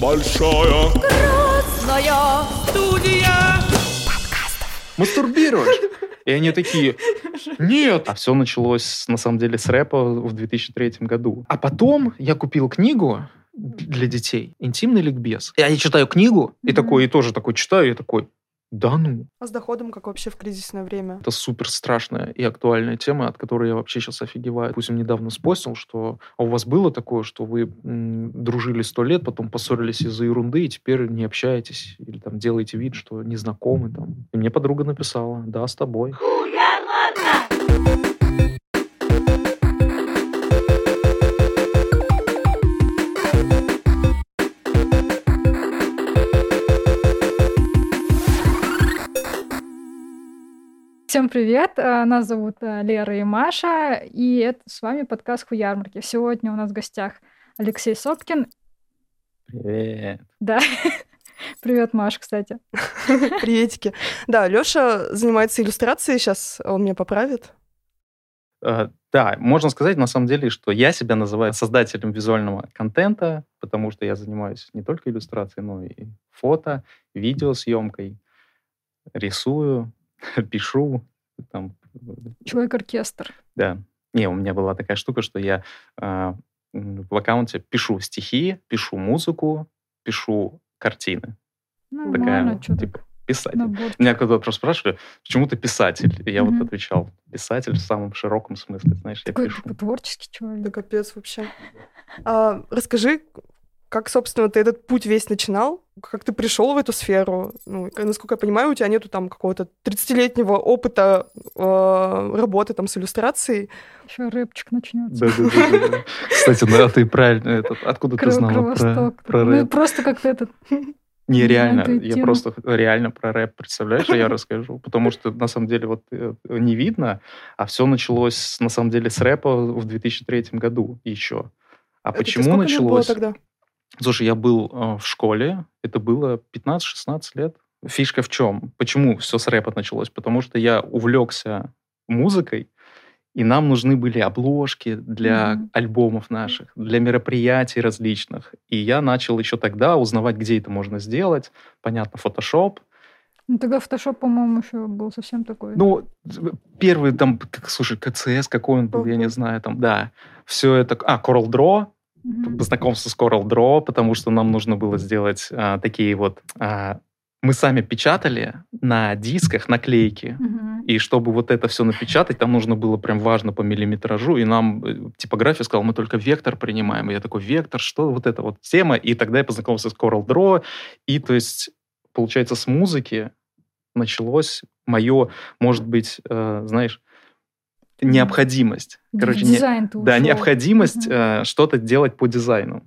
Большая Красная студия. Мастурбируешь? И они такие, нет. А все началось, на самом деле, с рэпа в 2003 году. А потом я купил книгу для детей «Интимный ликбез». Я читаю книгу, и такой, и тоже такой читаю, и такой, да ну. А с доходом как вообще в кризисное время? Это супер страшная и актуальная тема, от которой я вообще сейчас офигеваю. Пусть он недавно спостил, что а у вас было такое, что вы м, дружили сто лет, потом поссорились из-за ерунды, и теперь не общаетесь, или там делаете вид, что не знакомы. Там. И мне подруга написала, да, с тобой. Всем привет! э, Нас зовут э, Лера и Маша, и это с вами подкаст Хуярмарки. Сегодня у нас в гостях Алексей Сопкин. Привет. Да. Привет, Маш, кстати. Приветики. Да, Лёша занимается иллюстрацией сейчас, он меня поправит. Э, Да, можно сказать, на самом деле, что я себя называю создателем визуального контента, потому что я занимаюсь не только иллюстрацией, но и фото, видеосъемкой, рисую, пишу. Там, Человек-оркестр. да. Не, у меня была такая штука, что я э, в аккаунте пишу стихи, пишу музыку, пишу картины. Ну, Такая, Нормально, что типа, писатель. набор. Меня когда просто спрашивали, почему ты писатель? И я Мгм. вот отвечал, писатель в самом широком смысле, знаешь, я Такой пишу. типа, творческий Да человек. капец вообще. А, расскажи, как, собственно, ты этот путь весь начинал? Как ты пришел в эту сферу? Ну, насколько я понимаю, у тебя нету там какого-то 30-летнего опыта э, работы там с иллюстрацией. Еще рэпчик начнется. Да-да-да. Кстати, ну а ты правильно, этот, откуда ты знала про, про Ну, рэп? просто как-то этот... Не, не реально, знаю, я просто реально про рэп, представляешь, что я расскажу? Потому что, на самом деле, вот э, не видно, а все началось, на самом деле, с рэпа в 2003 году еще. А Это почему началось? тогда? Слушай, я был э, в школе, это было 15-16 лет. Фишка в чем? Почему все с рэпа началось? Потому что я увлекся музыкой, и нам нужны были обложки для Мгм. альбомов наших, для мероприятий различных. И я начал еще тогда узнавать, где это можно сделать. Понятно, Photoshop. Ну, тогда фотошоп, по-моему, еще был совсем такой. Ну, первый там, как, слушай, КЦС какой он был, я не знаю, там, да. Все это... А, Coral Draw, Мгм. познакомился с Coral Draw, потому что нам нужно было сделать а, такие вот... а, мы сами печатали на дисках наклейки, Мгм. и чтобы вот это все напечатать, там нужно было прям важно по миллиметражу, и нам э, типография сказала, мы только вектор принимаем. И я такой, вектор, что вот это вот тема? И тогда я познакомился с Coral Draw, и то есть, получается, с музыки началось мое, может быть, э, знаешь, необходимость. Короче, не- дизайн да, необходимость Мгм. э, что-то делать по дизайну.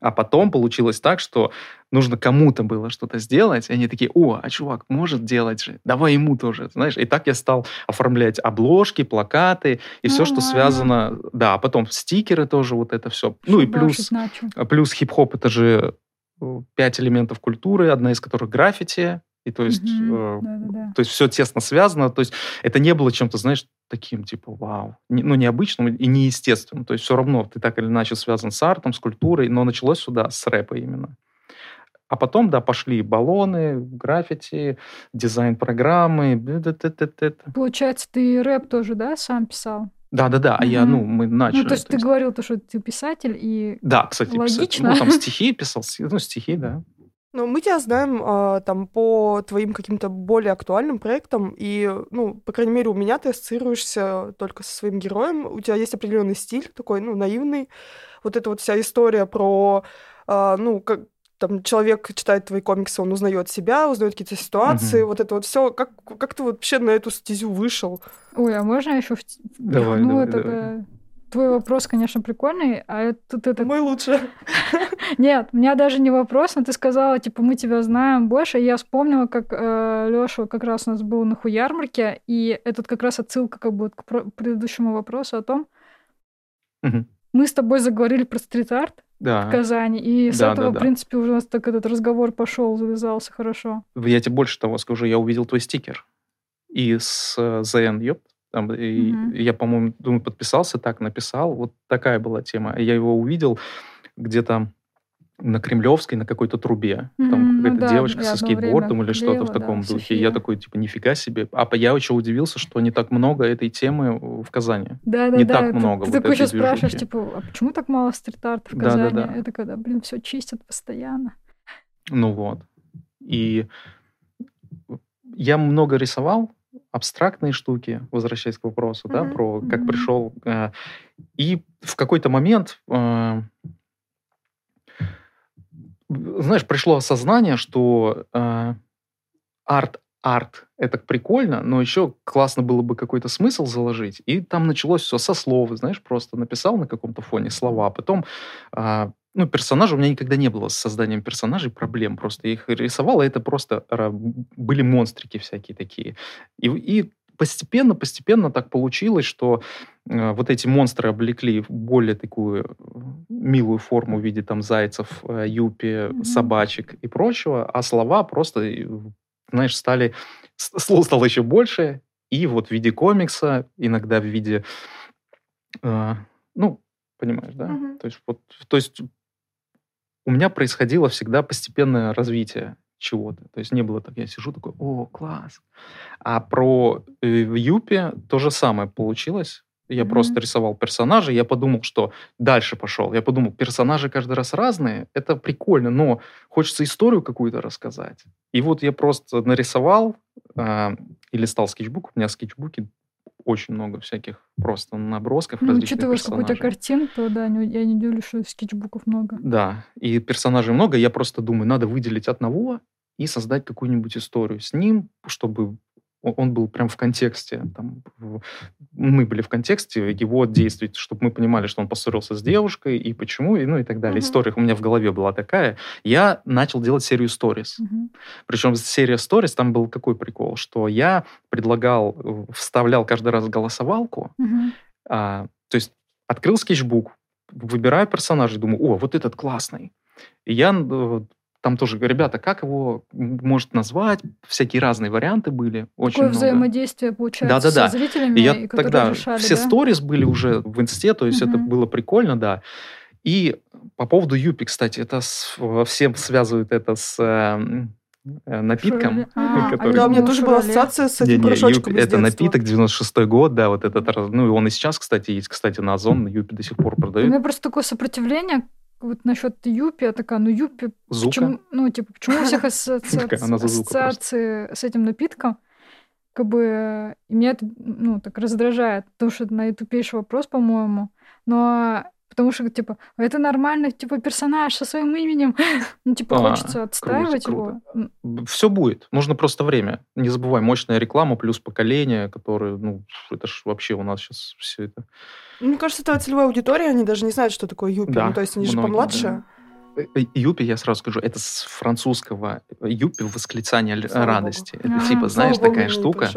А потом получилось так, что нужно кому-то было что-то сделать, и они такие, о, а чувак может делать же, давай ему тоже, знаешь. И так я стал оформлять обложки, плакаты и все, что Нормально. связано, да, а потом стикеры тоже, вот это все. Ну и плюс, а плюс хип-хоп это же э, пять элементов культуры, одна из которых граффити, и то есть Мгм. э, Да-да-да. то есть все тесно связано. То есть это не было чем-то, знаешь, таким типа вау. Не- ну, необычным и неестественным. То есть все равно ты так или иначе связан с артом, с культурой, но началось сюда с рэпа именно. А потом, да, пошли баллоны, граффити, дизайн программы. Получается, ты рэп тоже, да, сам писал? Да-да-да, а я, Мгм. ну, мы начали. ну, то есть то ты есть- говорил, то, что ты писатель, и Да, кстати. Логично. Ну, там стихи писал, ну, стихи, да. Ну, мы тебя знаем а, там по твоим каким-то более актуальным проектам, и, ну, по крайней мере, у меня ты ассоциируешься только со своим героем. У тебя есть определенный стиль такой, ну, наивный. Вот эта вот вся история про, а, ну, как там человек читает твои комиксы, он узнает себя, узнает какие-то ситуации, Мгм. вот это вот все. Как, как ты вообще на эту стезю вышел? Ой, а можно еще в... Давай, ну, давай, это, давай. Э, Твой вопрос, конечно, прикольный, а это, тут это... Мой лучше. Нет, у меня даже не вопрос, но ты сказала, типа, мы тебя знаем больше, и я вспомнила, как Леша как раз у нас был на хуярмарке, и этот как раз отсылка как бы к предыдущему вопросу о том, Мгм. мы с тобой заговорили про стрит-арт в Да. Казани, и с Да, этого, да, в да. принципе, уже у нас так этот разговор пошел, завязался хорошо. Я тебе больше того скажу, я увидел твой стикер. И с э, The Там, и Мгм. я, по-моему, думаю, подписался так, написал. Вот такая была тема. Я его увидел где-то на Кремлевской, на какой-то трубе. Мгм, Там ну какая-то да, девочка со скейтбордом или что-то в клеила, да, таком духе. София. я такой, типа, нифига себе. А я очень удивился, что не так много этой темы в Казани. Да, да, Не да. так ты- много Ты вот такой еще спрашиваешь, типа, а почему так мало стрит-арта в Да, да, Казани? да. Это когда, блин, все чистят постоянно. Ну вот. И я много рисовал, абстрактные штуки, возвращаясь к вопросу, да, Мгм, про как мгм. пришел. э, И в какой-то момент, э, знаешь, пришло осознание, что э, арт арт это прикольно, но еще классно было бы какой-то смысл заложить. И там началось все со слов, знаешь, просто написал на каком-то фоне слова, а потом а, ну, персонажа у меня никогда не было с созданием персонажей проблем. Просто их рисовал, и это просто были монстрики всякие такие. И, и постепенно, постепенно так получилось, что э, вот эти монстры облекли более такую э, милую форму в виде там зайцев, э, юпи, Мгм. собачек и прочего, а слова просто, знаешь, стали... Слов стало еще больше, и вот в виде комикса, иногда в виде... э, ну, понимаешь, да? Мгм. То есть вот, то есть у меня происходило всегда постепенное развитие чего-то. То есть не было так, я сижу такой, о, класс. А про э, в Юпе то же самое получилось. Я Мгм. просто рисовал персонажей, я подумал, что дальше пошел. Я подумал, персонажи каждый раз разные, это прикольно, но хочется историю какую-то рассказать. И вот я просто нарисовал а, и листал скетчбук. У меня в скетчбуке очень много всяких просто набросков Ну, различных учитывая, тебя персонажей. картин, то да, я не удивлюсь, что скетчбуков много. Да, и персонажей много, я просто думаю, надо выделить одного и создать какую-нибудь историю с ним, чтобы он был прям в контексте. Там, мы были в контексте его действий, чтобы мы понимали, что он поссорился с девушкой и почему, и, ну и так далее. Мгм. История у меня в голове была такая. Я начал делать серию сторис. Мгм. Причем серия сторис, там был какой прикол, что я предлагал, э, вставлял каждый раз голосовалку, Мгм. а, то есть открыл скетчбук, выбираю персонажей, думаю, о, вот этот классный. И я э, там тоже ребята, как его может назвать? Всякие разные варианты были, очень Такое много. взаимодействие получается Да-да-да. со зрителями, И я и тогда решали, все да? сторис были уже в инсте, то есть это Мгм. было прикольно, да. И по поводу Юпи, кстати, это с- всем связывают это с э, э, напитком. Шурале. А, который- Да, у меня тоже была ассоциация с этим Не-не, порошочком Юпи- из это детства. напиток 96 год, да, вот этот, раз- ну и он и сейчас, кстати, есть, кстати, на Озон, на Юпи до сих пор У продают. меня просто такое сопротивление вот насчет Юпи, я такая, ну Юпи, Зука. почему, ну типа, почему у всех ассоциации с этим напитком, как бы, и меня это, ну, так раздражает, потому что это наитупейший вопрос, по-моему, но потому что, типа, это нормально, типа, персонаж со своим именем, ну, типа, А, хочется отстаивать его. М, Все будет, нужно просто время. Не забывай, мощная реклама плюс поколение, которое, ну, это ж вообще у нас сейчас все это... Мне кажется, это целевая аудитория, они даже не знают, что такое юпи. Да, ну, то есть они же многие, помладше. Э, э, Юпи, я сразу скажу, это с французского юпи восклицание Слава радости. богу. Это А, типа, знаешь, богу, такая штука.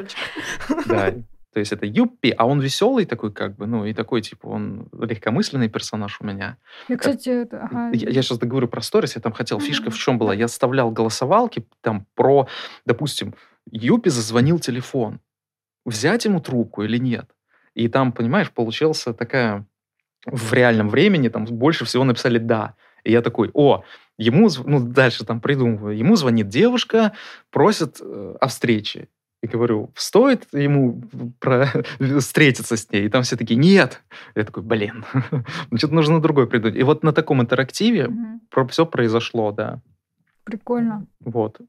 Да. То есть это юпи, а он веселый такой, как бы, ну, и такой, типа, он легкомысленный персонаж у меня. Я, кстати, это, ага, Я, сейчас договорю про сторис, я там хотел, фишка в чем была? Я вставлял голосовалки там про, допустим, Юпи зазвонил телефон. Взять ему трубку или нет? И там, понимаешь, получился такая в реальном времени, там больше всего написали «да». И я такой, о, ему, ну, дальше там придумываю, ему звонит девушка, просит э, о встрече. И говорю, стоит ему про- встретиться с ней? И там все такие, нет. Я такой, блин, значит, нужно другой придумать. И вот на таком интерактиве мгм, все произошло, да. прикольно. Вот.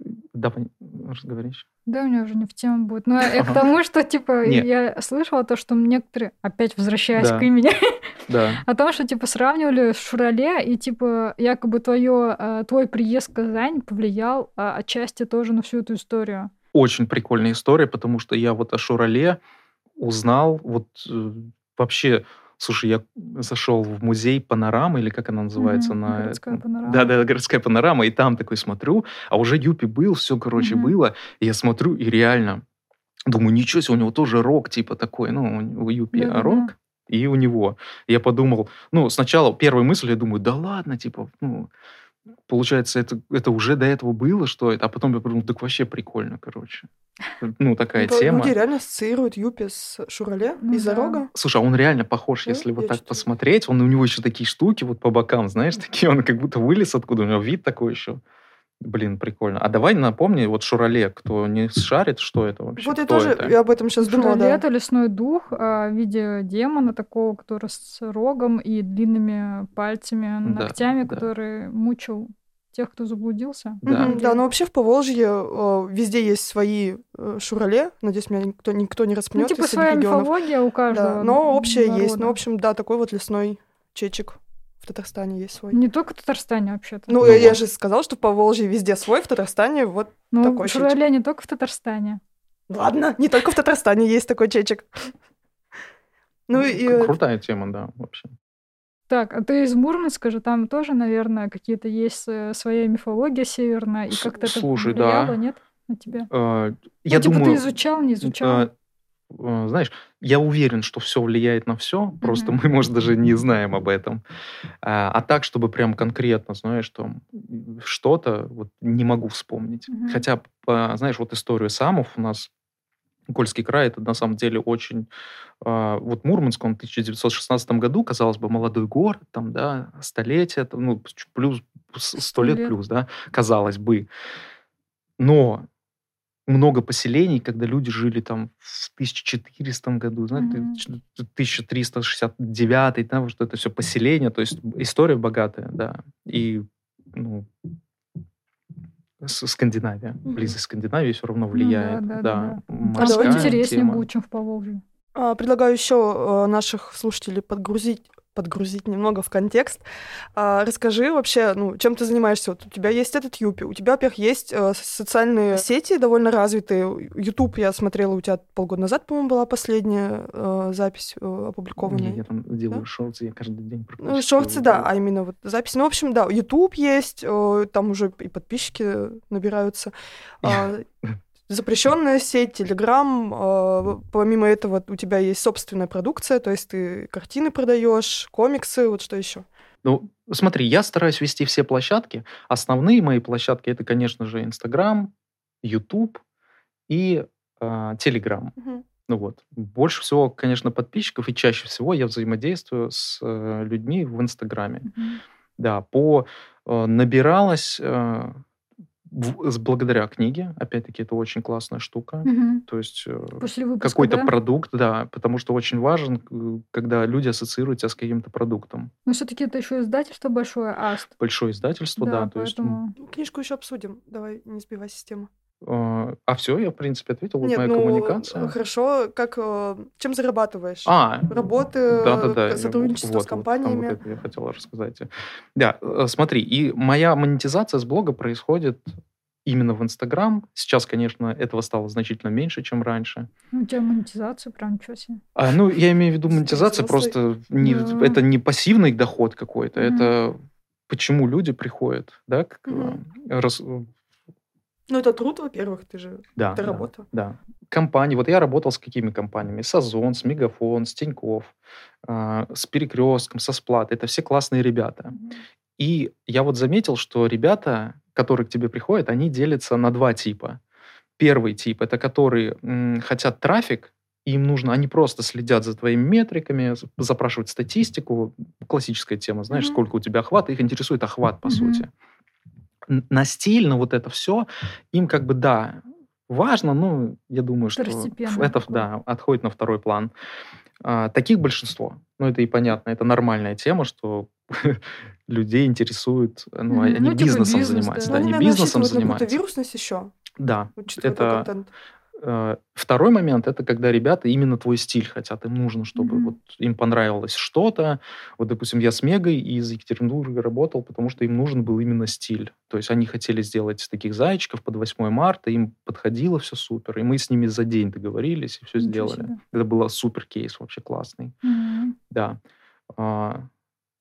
А, Давай, разговоришь. Да, у меня уже не в тему будет. Но я к тому, что, типа, я слышала то, что некоторые, опять возвращаясь Да. к имени, Да. о том, что, типа, сравнивали с Шурале, и, типа, якобы твое, э, твой приезд в Казань повлиял а, отчасти тоже на всю эту историю. Очень прикольная история, потому что я вот о Шурале узнал вот э, вообще... Слушай, я зашел в музей панорама, или как она называется? Мгм, на... городская панорама. Да, да, городская панорама, и там такой смотрю, а уже Юпи был, все, короче, Мгм. было, и я смотрю, и реально думаю, ничего себе, у него тоже рок, типа такой, ну, у Юпи Да-да-да. рок, и у него. Я подумал, ну, сначала первая мысль, я думаю, да ладно, типа, ну, получается, это, это уже до этого было, что это, а потом я подумал, так вообще прикольно, короче. Ну, такая Ну, тема. Люди реально ассоциируют Юпи с Шурале Ну из-за да. рога. Слушай, а он реально похож, Да? если вот так что-то- посмотреть. Он, у него еще такие штуки вот по бокам, знаешь, такие, он как будто вылез откуда, у него вид такой еще. Блин, прикольно. А давай напомни, вот Шурале, кто не шарит, что это вообще? Вот я Кто тоже это? я об этом сейчас думала, Шурале да. это лесной дух а, в виде демона такого, который с рогом и длинными пальцами, Да, ногтями, да. который мучил тех, кто заблудился. Да. Мгм, да, но вообще в Поволжье э, везде есть свои э, шурале. Надеюсь, меня никто, никто не Ну, распнет типа из своя регионов. мифология у каждого. Да, но общее есть. Ну, в общем, да, такой вот лесной чечек Татарстане есть свой. Не только в Татарстане вообще-то. Ну, Ну я вот. же сказал, что в Поволжье везде свой, в Татарстане вот... Ну, такой Шурале не только в Татарстане. Ладно, не только в Татарстане есть такой чечек. Ну и... Крутая тема, да, вообще. Так, а ты из Мурманска же, там тоже, наверное, какие-то есть э, своя мифология северная, и как-то это слушай, да. нет, на тебя? Э, Ну, Я типа думаю... ты изучал, не изучал? э, Знаешь, я уверен, что все влияет на все, просто мы, может, даже не знаем об этом. А, а так, чтобы прям конкретно, знаешь, там что-то, вот не могу вспомнить. Мгм. Хотя, по- знаешь, вот историю самов у нас Кольский край, это на самом деле очень... а, вот Мурманск, он в 1916 году, казалось бы, молодой город, там, да, столетие, там, ну, плюс сто лет лет. плюс, да, казалось бы. Но много поселений, когда люди жили там в 1400 году, знаете, Мгм. 1369, да, что это все поселение, то есть история богатая, да, и, ну, Скандинавия, близость Скандинавии все равно Ну влияет, да, да, да, да. Там морская интереснее тема. будет, чем в Поволжье. А, Предлагаю еще наших слушателей подгрузить подгрузить немного в контекст. А, расскажи вообще, ну, чем ты занимаешься? Вот у тебя есть этот Юпи, у тебя, во-первых, есть социальные сети довольно развитые. Ютуб я смотрела, у тебя полгода назад, по-моему, была последняя запись э, опубликованная. Не, я там делаю Да? шорты, я каждый день Ну, практически шорты, да, а именно вот запись. Ну, в общем, да, YouTube есть, э, там уже и подписчики набираются. А, Запрещенная сеть, Telegram. э, Помимо этого, у тебя есть собственная продукция, то есть ты картины продаешь, комиксы, вот что еще. Ну, смотри, я стараюсь вести все площадки. Основные мои площадки это, конечно же, Инстаграм, Ютуб и э, Телеграм. Ну вот. Больше всего, конечно, подписчиков, и чаще всего я взаимодействую с э, людьми в Инстаграме. Мгм. Да, по э, набиралось э, в- с- благодаря книге. Опять-таки, это очень классная штука. Мгм. То есть э, После выпуска, какой-то да? продукт, да, потому что очень важен, э, когда люди ассоциируют тебя с каким-то продуктом. Но все-таки это еще издательство большое, АСТ. Большое издательство, да, то есть... м, поэтому... Книжку еще обсудим. Давай, не сбивай систему. Э, а все, я, в принципе, ответил. Вот Нет, моя ну, коммуникация. хорошо. Как, э, чем зарабатываешь? А, Работы, да-да-да, э, сотрудничество вот, с вот, компаниями. вот это я хотел рассказать. Да, э, смотри, и моя монетизация с блога происходит именно в Инстаграм. Сейчас, конечно, этого стало значительно меньше, чем раньше. Ну, у тебя монетизация, прям ничего себе. А, ну, я имею в виду монетизация, просто не, Да. это не пассивный доход какой-то, Мгм. это почему люди приходят, да, к- э, рас- Ну, это труд, во-первых, ты же... да, Это да, работа. Да. Компании. Вот я работал с какими компаниями? С Озон, с Мегафон, с Тинькофф, а, с Перекрестком, со Сплат. Это все классные ребята. И я вот заметил, что ребята, которые к тебе приходят, они делятся на два типа. Первый тип это которые м, хотят трафик, и им нужно, они просто следят за твоими метриками, запрашивают статистику, классическая тема, знаешь, Мгм. сколько у тебя охват, их интересует охват, по Мгм. сути. На стиль, на вот это все, им как бы, да, важно, но я думаю, что это, да, отходит на второй план. А, таких большинство. Ну, это и понятно, это нормальная тема, что людей интересует, ну, Мгм. они Ну, типа бизнесом бизнес, занимаются, да. да, Ну, они они, бизнесом занимаются. вирусность еще, Да, это второй момент, это когда ребята именно твой стиль хотят, им нужно, чтобы Мгм. вот им понравилось что-то. Вот, допустим, я с Мегой из Екатеринбурга работал, потому что им нужен был именно стиль. То есть они хотели сделать таких зайчиков под 8 марта, им подходило все супер, и мы с ними за день договорились и все Ничего сделали. себе. Это было супер кейс вообще классный. Мгм. Да.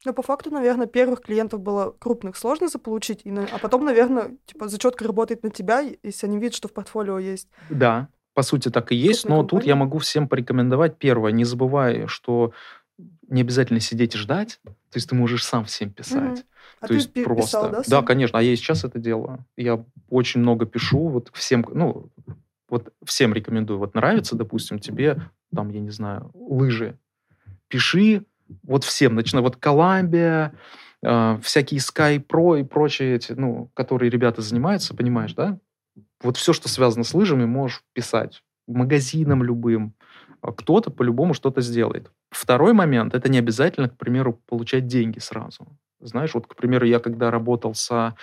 Но по факту, наверное, первых клиентов было крупных сложно заполучить, и а потом, наверное, типа зачетка работает на тебя, если они видят, что в портфолио есть. Да, по сути так и есть, Крупная но тут я компания. могу всем порекомендовать. Первое, не забывай, что не обязательно сидеть и ждать, то есть ты можешь сам всем писать. Мгм. А То ты есть просто. писал, да? Да, сам? конечно. А я и сейчас это делаю. Я очень много пишу. Вот всем, ну, вот всем рекомендую. Вот нравится, допустим, тебе, там, я не знаю, лыжи. Пиши вот всем, начиная вот Коламбия, э, всякие Sky Pro и прочие эти, ну, которые ребята занимаются, понимаешь, да? Вот все, что связано с лыжами, можешь писать магазинам любым. А Кто-то по-любому что-то сделает. Второй момент, это не обязательно, к примеру, получать деньги сразу. Знаешь, вот, к примеру, я когда работал со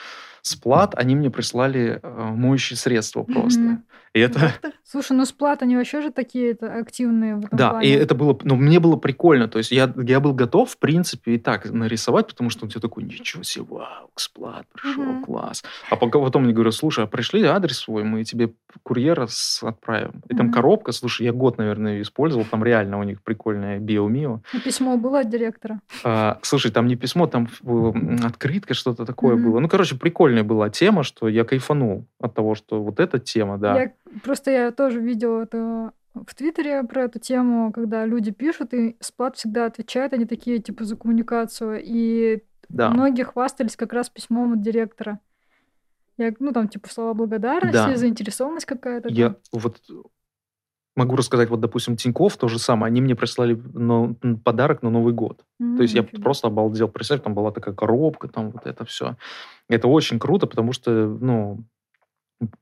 Сплат, они мне прислали э, моющие средства просто. Мгм. И это? Слушай, ну сплат, они вообще же такие это, активные в этом да, плане. и это было, ну, мне было прикольно. То есть я, я был готов, в принципе, и так нарисовать, потому что он тебе такой, ничего себе, вау, Сплат пришел, Мгм. класс. А пока потом мне говорят, слушай, а пришли адрес свой, мы тебе курьера с- отправим. И там Мгм. коробка, слушай, я год, наверное, ее использовал, там реально у них прикольная биомио. А письмо было от директора. А, слушай, там не письмо, там открытка, что-то такое Мгм. было. Ну, короче, прикольная была тема, что я кайфанул от того, что вот эта тема, да. Я, просто я тоже видела это в Твиттере про эту тему, когда люди пишут, и сплат всегда отвечает, они такие, типа, за коммуникацию. И да. многие хвастались как раз письмом от директора. Я, ну, там, типа, слова благодарности, Да. заинтересованность какая-то. Я там. вот могу рассказать, вот, допустим, Тиньков то же самое. Они мне прислали но- м, подарок на Новый год. То есть я просто обалдел. Представь, там была такая коробка, там вот это все. Это очень круто, потому что, ну,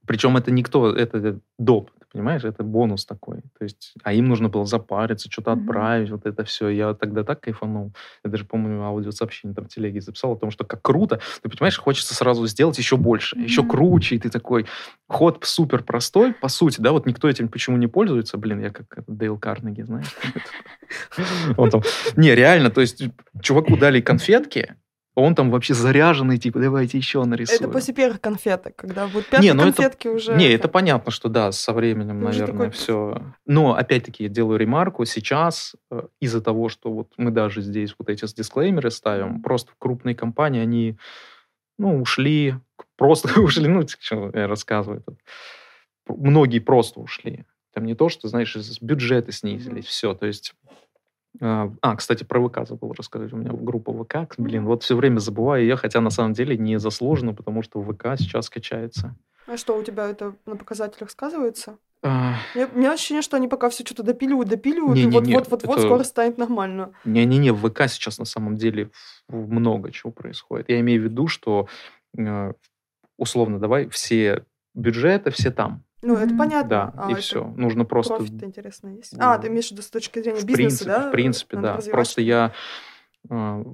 причем это никто, это доп, ты понимаешь, это бонус такой. То есть, а им нужно было запариться, что-то Мгм. отправить, вот это все. Я тогда так кайфанул. Я даже, помню, аудиосообщение там в телеге записал о том, что как круто. Ты понимаешь, хочется сразу сделать еще больше, еще Мгм. круче, и ты такой, ход супер простой, по сути, да, вот никто этим почему не пользуется, блин, я как Дейл Карнеги, знаешь. Он там, не, реально, то есть чуваку дали конфетки, он там вообще заряженный, типа, давайте еще нарисуем. Это после первых конфеток, когда вот пятые Не, ну это- конфетки уже... Не, это понятно, что да, со временем, уже наверное, такой- все. Но опять-таки я делаю ремарку. Сейчас э, из-за того, что вот мы даже здесь вот эти дисклеймеры ставим, просто крупные компании, они, ну, ушли, просто ушли, ну, что я рассказываю. тут. Многие просто ушли. Там не то, что, знаешь, бюджеты снизились, все. То есть а, а, кстати, про ВК забыл рассказать. У меня группа ВК. Блин, вот все время забываю ее, хотя на самом деле не заслуженно, потому что ВК сейчас качается. А что, у тебя это на показателях сказывается? А, У меня ощущение, что они пока все что-то допиливают, допиливают, и Не-не-не, вот-вот-вот-вот это- скоро станет нормально. Не-не-не, в ВК сейчас на самом деле много чего происходит. Я имею в виду, что э, условно, давай все бюджеты, все там. Ну, это понятно. Да, а и все. Нужно просто... Профит интересно есть. А, ты имеешь в виду с точки зрения В бизнеса, принципе, да? в принципе, Надо да. развивать Просто я э,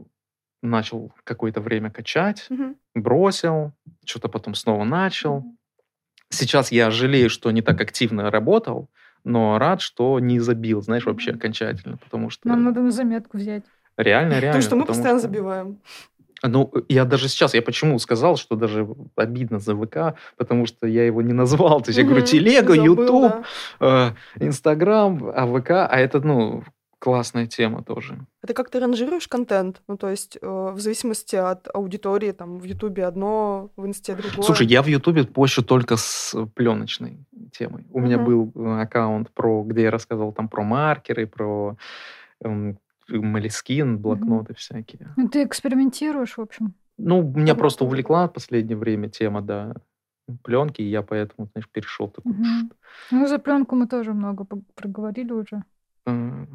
начал какое-то время качать, Мгм. бросил, что-то потом снова начал. Сейчас я жалею, что не так активно работал, но рад, что не забил, знаешь, вообще окончательно, потому что Нам надо на заметку взять. реально, реально. Потому что мы потому постоянно что- забиваем. Ну, я даже сейчас, я почему сказал, что даже обидно за ВК, потому что я его не назвал. То есть я говорю, телега, Ютуб, э, Инстаграм, а ВК, а это, ну, классная тема тоже. А ты как-то ранжируешь контент? Ну, то есть э, в зависимости от аудитории, там, в Ютубе одно, в Инсте другое. Слушай, я в Ютубе пощу только с пленочной темой. У меня был э, аккаунт, про, где я рассказывал там про маркеры, про Молескин, блокноты всякие. Ну, ты экспериментируешь, в общем. Ну, меня просто увлекла в последнее время тема, да, пленки, и я поэтому, знаешь, перешел такой. Мгм. Ну, за пленку мы тоже много проговорили уже. э,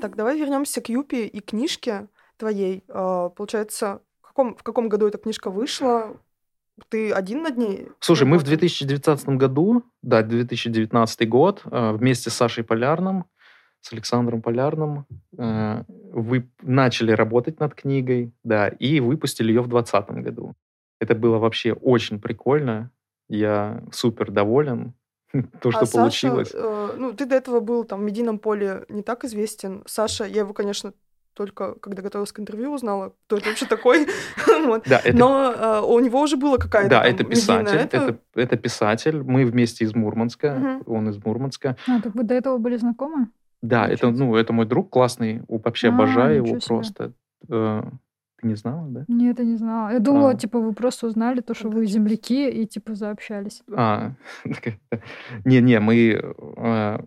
Так, давай вернемся к Юпи и книжке твоей. А, Получается, в каком, в каком году эта книжка вышла? Ты один над ней? Слушай, мы в работал? 2019 году, да, 2019 год, э, вместе с Сашей Полярным, с Александром Полярным, э, вы начали работать над книгой, да, и выпустили ее в 2020 году. Это было вообще очень прикольно. Я супер доволен, то, что а Саша, получилось. э, ну, ты до этого был там в медийном поле не так известен. Саша, я его, конечно, только когда готовилась к интервью, узнала, кто это вообще такой. Вот. Да, это Но э, у него уже было какая-то Да, там это медийная- писатель, это- это, это писатель. Мы вместе из Мурманска, он из Мурманска. А, так вы до этого были знакомы? Да, это, ну, это мой друг классный, у- вообще А, обожаю его себе. просто. Э, Ты не знала, да? Нет, я не знала. Я думала, А. типа, вы просто узнали то, что вы земляки, и, типа, заобщались. А, не-не, мы... э,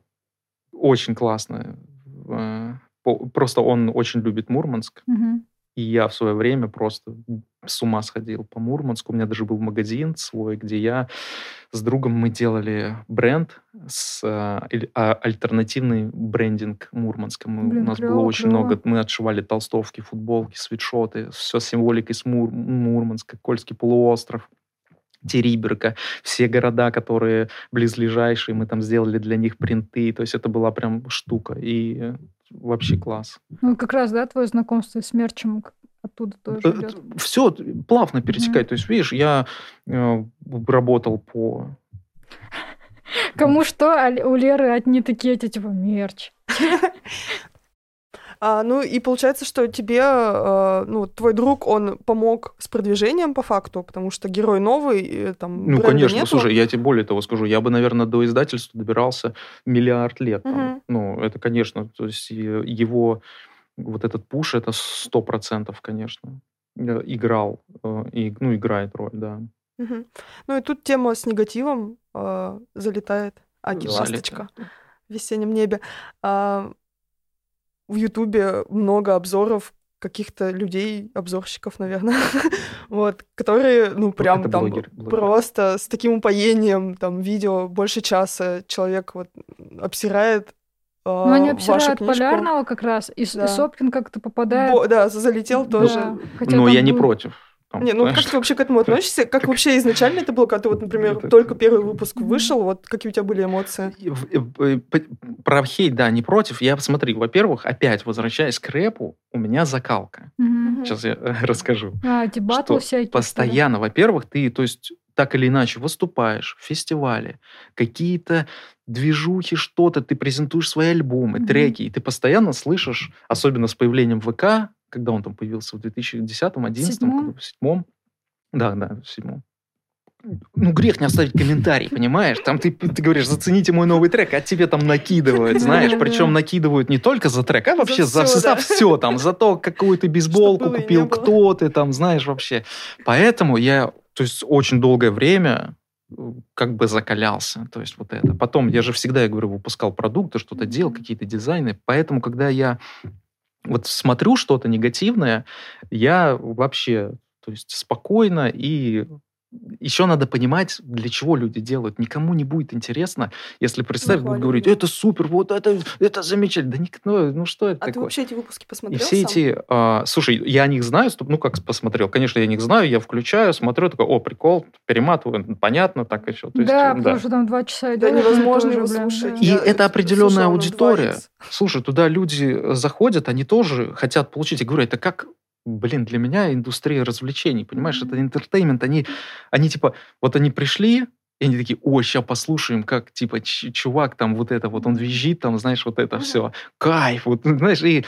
очень классно. Э, Просто он очень любит Мурманск. Мгм. И я в свое время просто с ума сходил по Мурманску. У меня даже был магазин свой, где я с другом мы делали бренд с а, эль- а, альтернативный брендинг Мурманска. Мы- Блин, у нас клево, было очень клево. много. Мы отшивали толстовки, футболки, свитшоты, все с символикой с Мур- Мурманска, Кольский полуостров. Териберка, все города, которые близлежащие, мы там сделали для них принты, то есть это была прям штука, и э, вообще класс. Ну, как раз, да, твое знакомство с мерчем оттуда тоже идет. Все плавно перетекает. То есть, видишь, я э, работал по... Кому что, а у Леры одни такие эти, типа, мерч. А, ну и получается, что тебе, э, ну, твой друг, он помог с продвижением по факту, потому что герой новый, и там Ну, конечно, нету. слушай, я тебе более того скажу, я бы, наверное, до издательства добирался миллиард лет. там. Мгм. Ну, это, конечно, то есть его вот этот пуш, это сто процентов, конечно, э, играл, э, и, ну, играет роль, да. Мгм. Ну и тут тема с негативом э, залетает. Залетает. ласточка в весеннем небе. А, в Ютубе много обзоров каких-то людей, обзорщиков, наверное, вот, которые, ну, прям там блогер- блогер. просто с таким упоением, там, видео больше часа человек вот обсирает а, Но они обсирают. Полярного как раз, и, С- и Да. Сопкин как-то попадает. Бо- да, залетел Да, тоже. хотя Но там я не был- против. Там, Не, ну знаешь, как ты вообще к этому относишься? Как вообще изначально это было, когда ты вот, например, Это- только первый выпуск вышел, вот какие у тебя были эмоции? Про хейт, да, не против. Я посмотри, во-первых, опять возвращаясь к рэпу, у меня закалка. Мгм. Сейчас я э, расскажу. А, эти батлы всякие. Постоянно, во-первых, ты, то есть, так или иначе выступаешь в фестивале, какие-то движухи, что-то, ты презентуешь свои альбомы, Мгм. треки, и ты постоянно слышишь, особенно с появлением ВК, когда он там появился в 2010-2011 Седьмом? году, в седьмом, да, да, в седьмом. Ну, грех не оставить комментарий, понимаешь? Там ты, ты говоришь, зацените мой новый трек, а тебе там накидывают, знаешь. Причем накидывают не только за трек, а вообще за, за да. все там, за то, какую ты бейсболку купил, кто ты там, знаешь, вообще. Поэтому я, то есть, очень долгое время э, как бы закалялся, то есть вот это. Потом я же всегда, я говорю, выпускал продукты, что-то делал, какие-то дизайны, поэтому, когда я вот смотрю что-то негативное, я вообще, то есть спокойно и еще надо понимать, для чего люди делают. Никому не будет интересно, если представь, будут говорить, это супер, вот это, это замечательно. Да ник- ну, ну что это А ты такое? вообще эти выпуски И посмотрел все сам? эти... а, слушай, я о них знаю, ну как посмотрел. Конечно, я о них знаю, я включаю, смотрю, такой, о, прикол, перематываю, м, понятно, так еще. То есть, Да, э, потому что там два часа идет. Да и невозможно его блин, слушать. да. И Я это определенная аудитория. Эх. Слушай, туда люди э, заходят, они тоже хотят получить. Я говорю, это как, блин, для меня индустрия развлечений, понимаешь, это entertainment. Они, они типа, вот они пришли, и они такие, о, сейчас послушаем, как, типа, чувак там вот это, вот он визжит, там, знаешь, вот это все. Кайф, вот, ну, знаешь, и,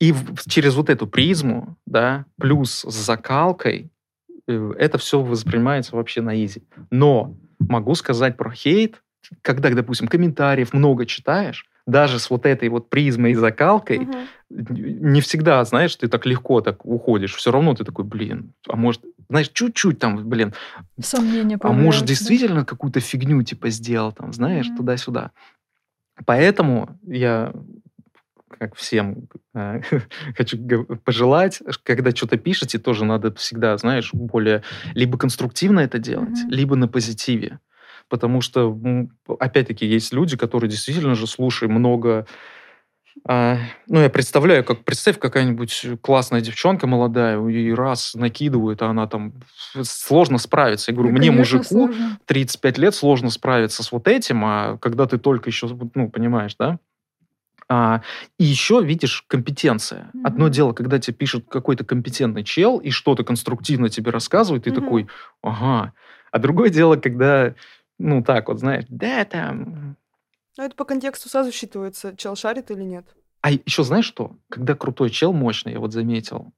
и через вот эту призму, да, плюс с закалкой, э, это все воспринимается вообще на изи. Но могу сказать про хейт, когда, допустим, комментариев много читаешь, даже с вот этой вот призмой и закалкой, Мгм. не всегда, знаешь, ты так легко так уходишь. Все равно ты такой, блин, а может, знаешь, чуть-чуть там, блин, Сомнения а может, появляются, да. действительно какую-то фигню типа сделал там, знаешь, Мгм. туда-сюда. Поэтому я, как всем, э, хочу пожелать, когда что-то пишете, тоже надо всегда, знаешь, более либо конструктивно это делать, Мгм. либо на позитиве. Потому что, опять-таки, есть люди, которые действительно же, слушай, много... а, ну, я представляю, как представь, какая-нибудь классная девчонка молодая, и раз накидывают, а она там сложно справиться. Я говорю, Ну, мне, конечно, мужику, сложно. 35 лет сложно справиться с вот этим, а когда ты только еще, ну, понимаешь, да? А, и еще, видишь, компетенция. Одно Мгм. дело, когда тебе пишет какой-то компетентный чел и что-то конструктивно тебе рассказывает, ты Мгм. такой, ага. А другое дело, когда, ну, так вот, знаешь, да, там... Ну, это по контексту сразу считывается, чел шарит или нет. А еще знаешь что? Когда крутой чел мощный, я вот заметил,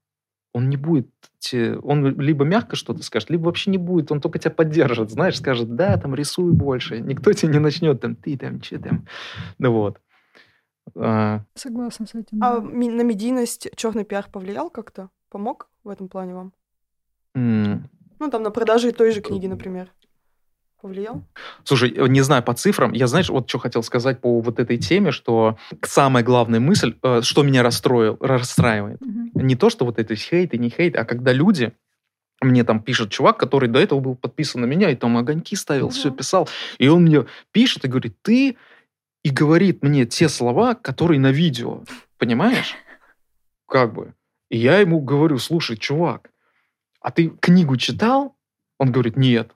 он не будет, те- он либо мягко что-то скажет, либо вообще не будет, он только тебя поддержит, знаешь, скажет, да, там рисуй больше, никто тебе не начнет, там, ты там, что там, ну вот. А, Согласна с этим. А да. ми- на медийность черный пиар повлиял как-то? Помог в этом плане вам? м, Ну, там, на продаже той же книги, например. Повлиял? Слушай, э, не знаю по цифрам, я, знаешь, вот что хотел сказать по вот этой теме, что самая главная мысль, э, что меня расстроил, расстраивает, Мгм. не то, что вот это хейт и не хейт, а когда люди мне там пишет чувак, который до этого был подписан на меня, и там огоньки ставил, все Мгм. писал, и он мне пишет и говорит, ты, и говорит мне те слова, которые на видео, понимаешь? Как бы. И я ему говорю, слушай, чувак, а ты книгу читал? Он говорит, нет.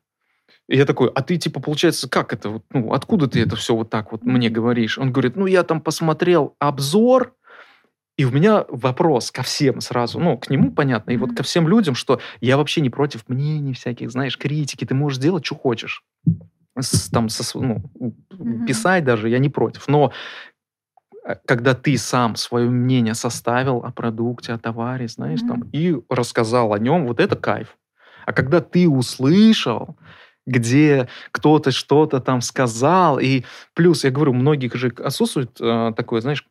И я такой, а ты, типа, получается, как это? вот, Ну, откуда ты это все вот так вот мне говоришь? Он говорит, ну, я там посмотрел обзор, и у меня вопрос ко всем сразу, ну, к нему, понятно, и вот ко всем людям, что я вообще не против мнений всяких, знаешь, критики, ты можешь делать, что хочешь. С- там, со ну, писать даже, я не против. Но э, когда ты сам свое мнение составил о продукте, о товаре, знаешь, там, и рассказал о нем, вот это кайф. А когда ты услышал, где кто-то что-то там сказал, и плюс, я говорю, у многих же отсутствует э, такое, знаешь,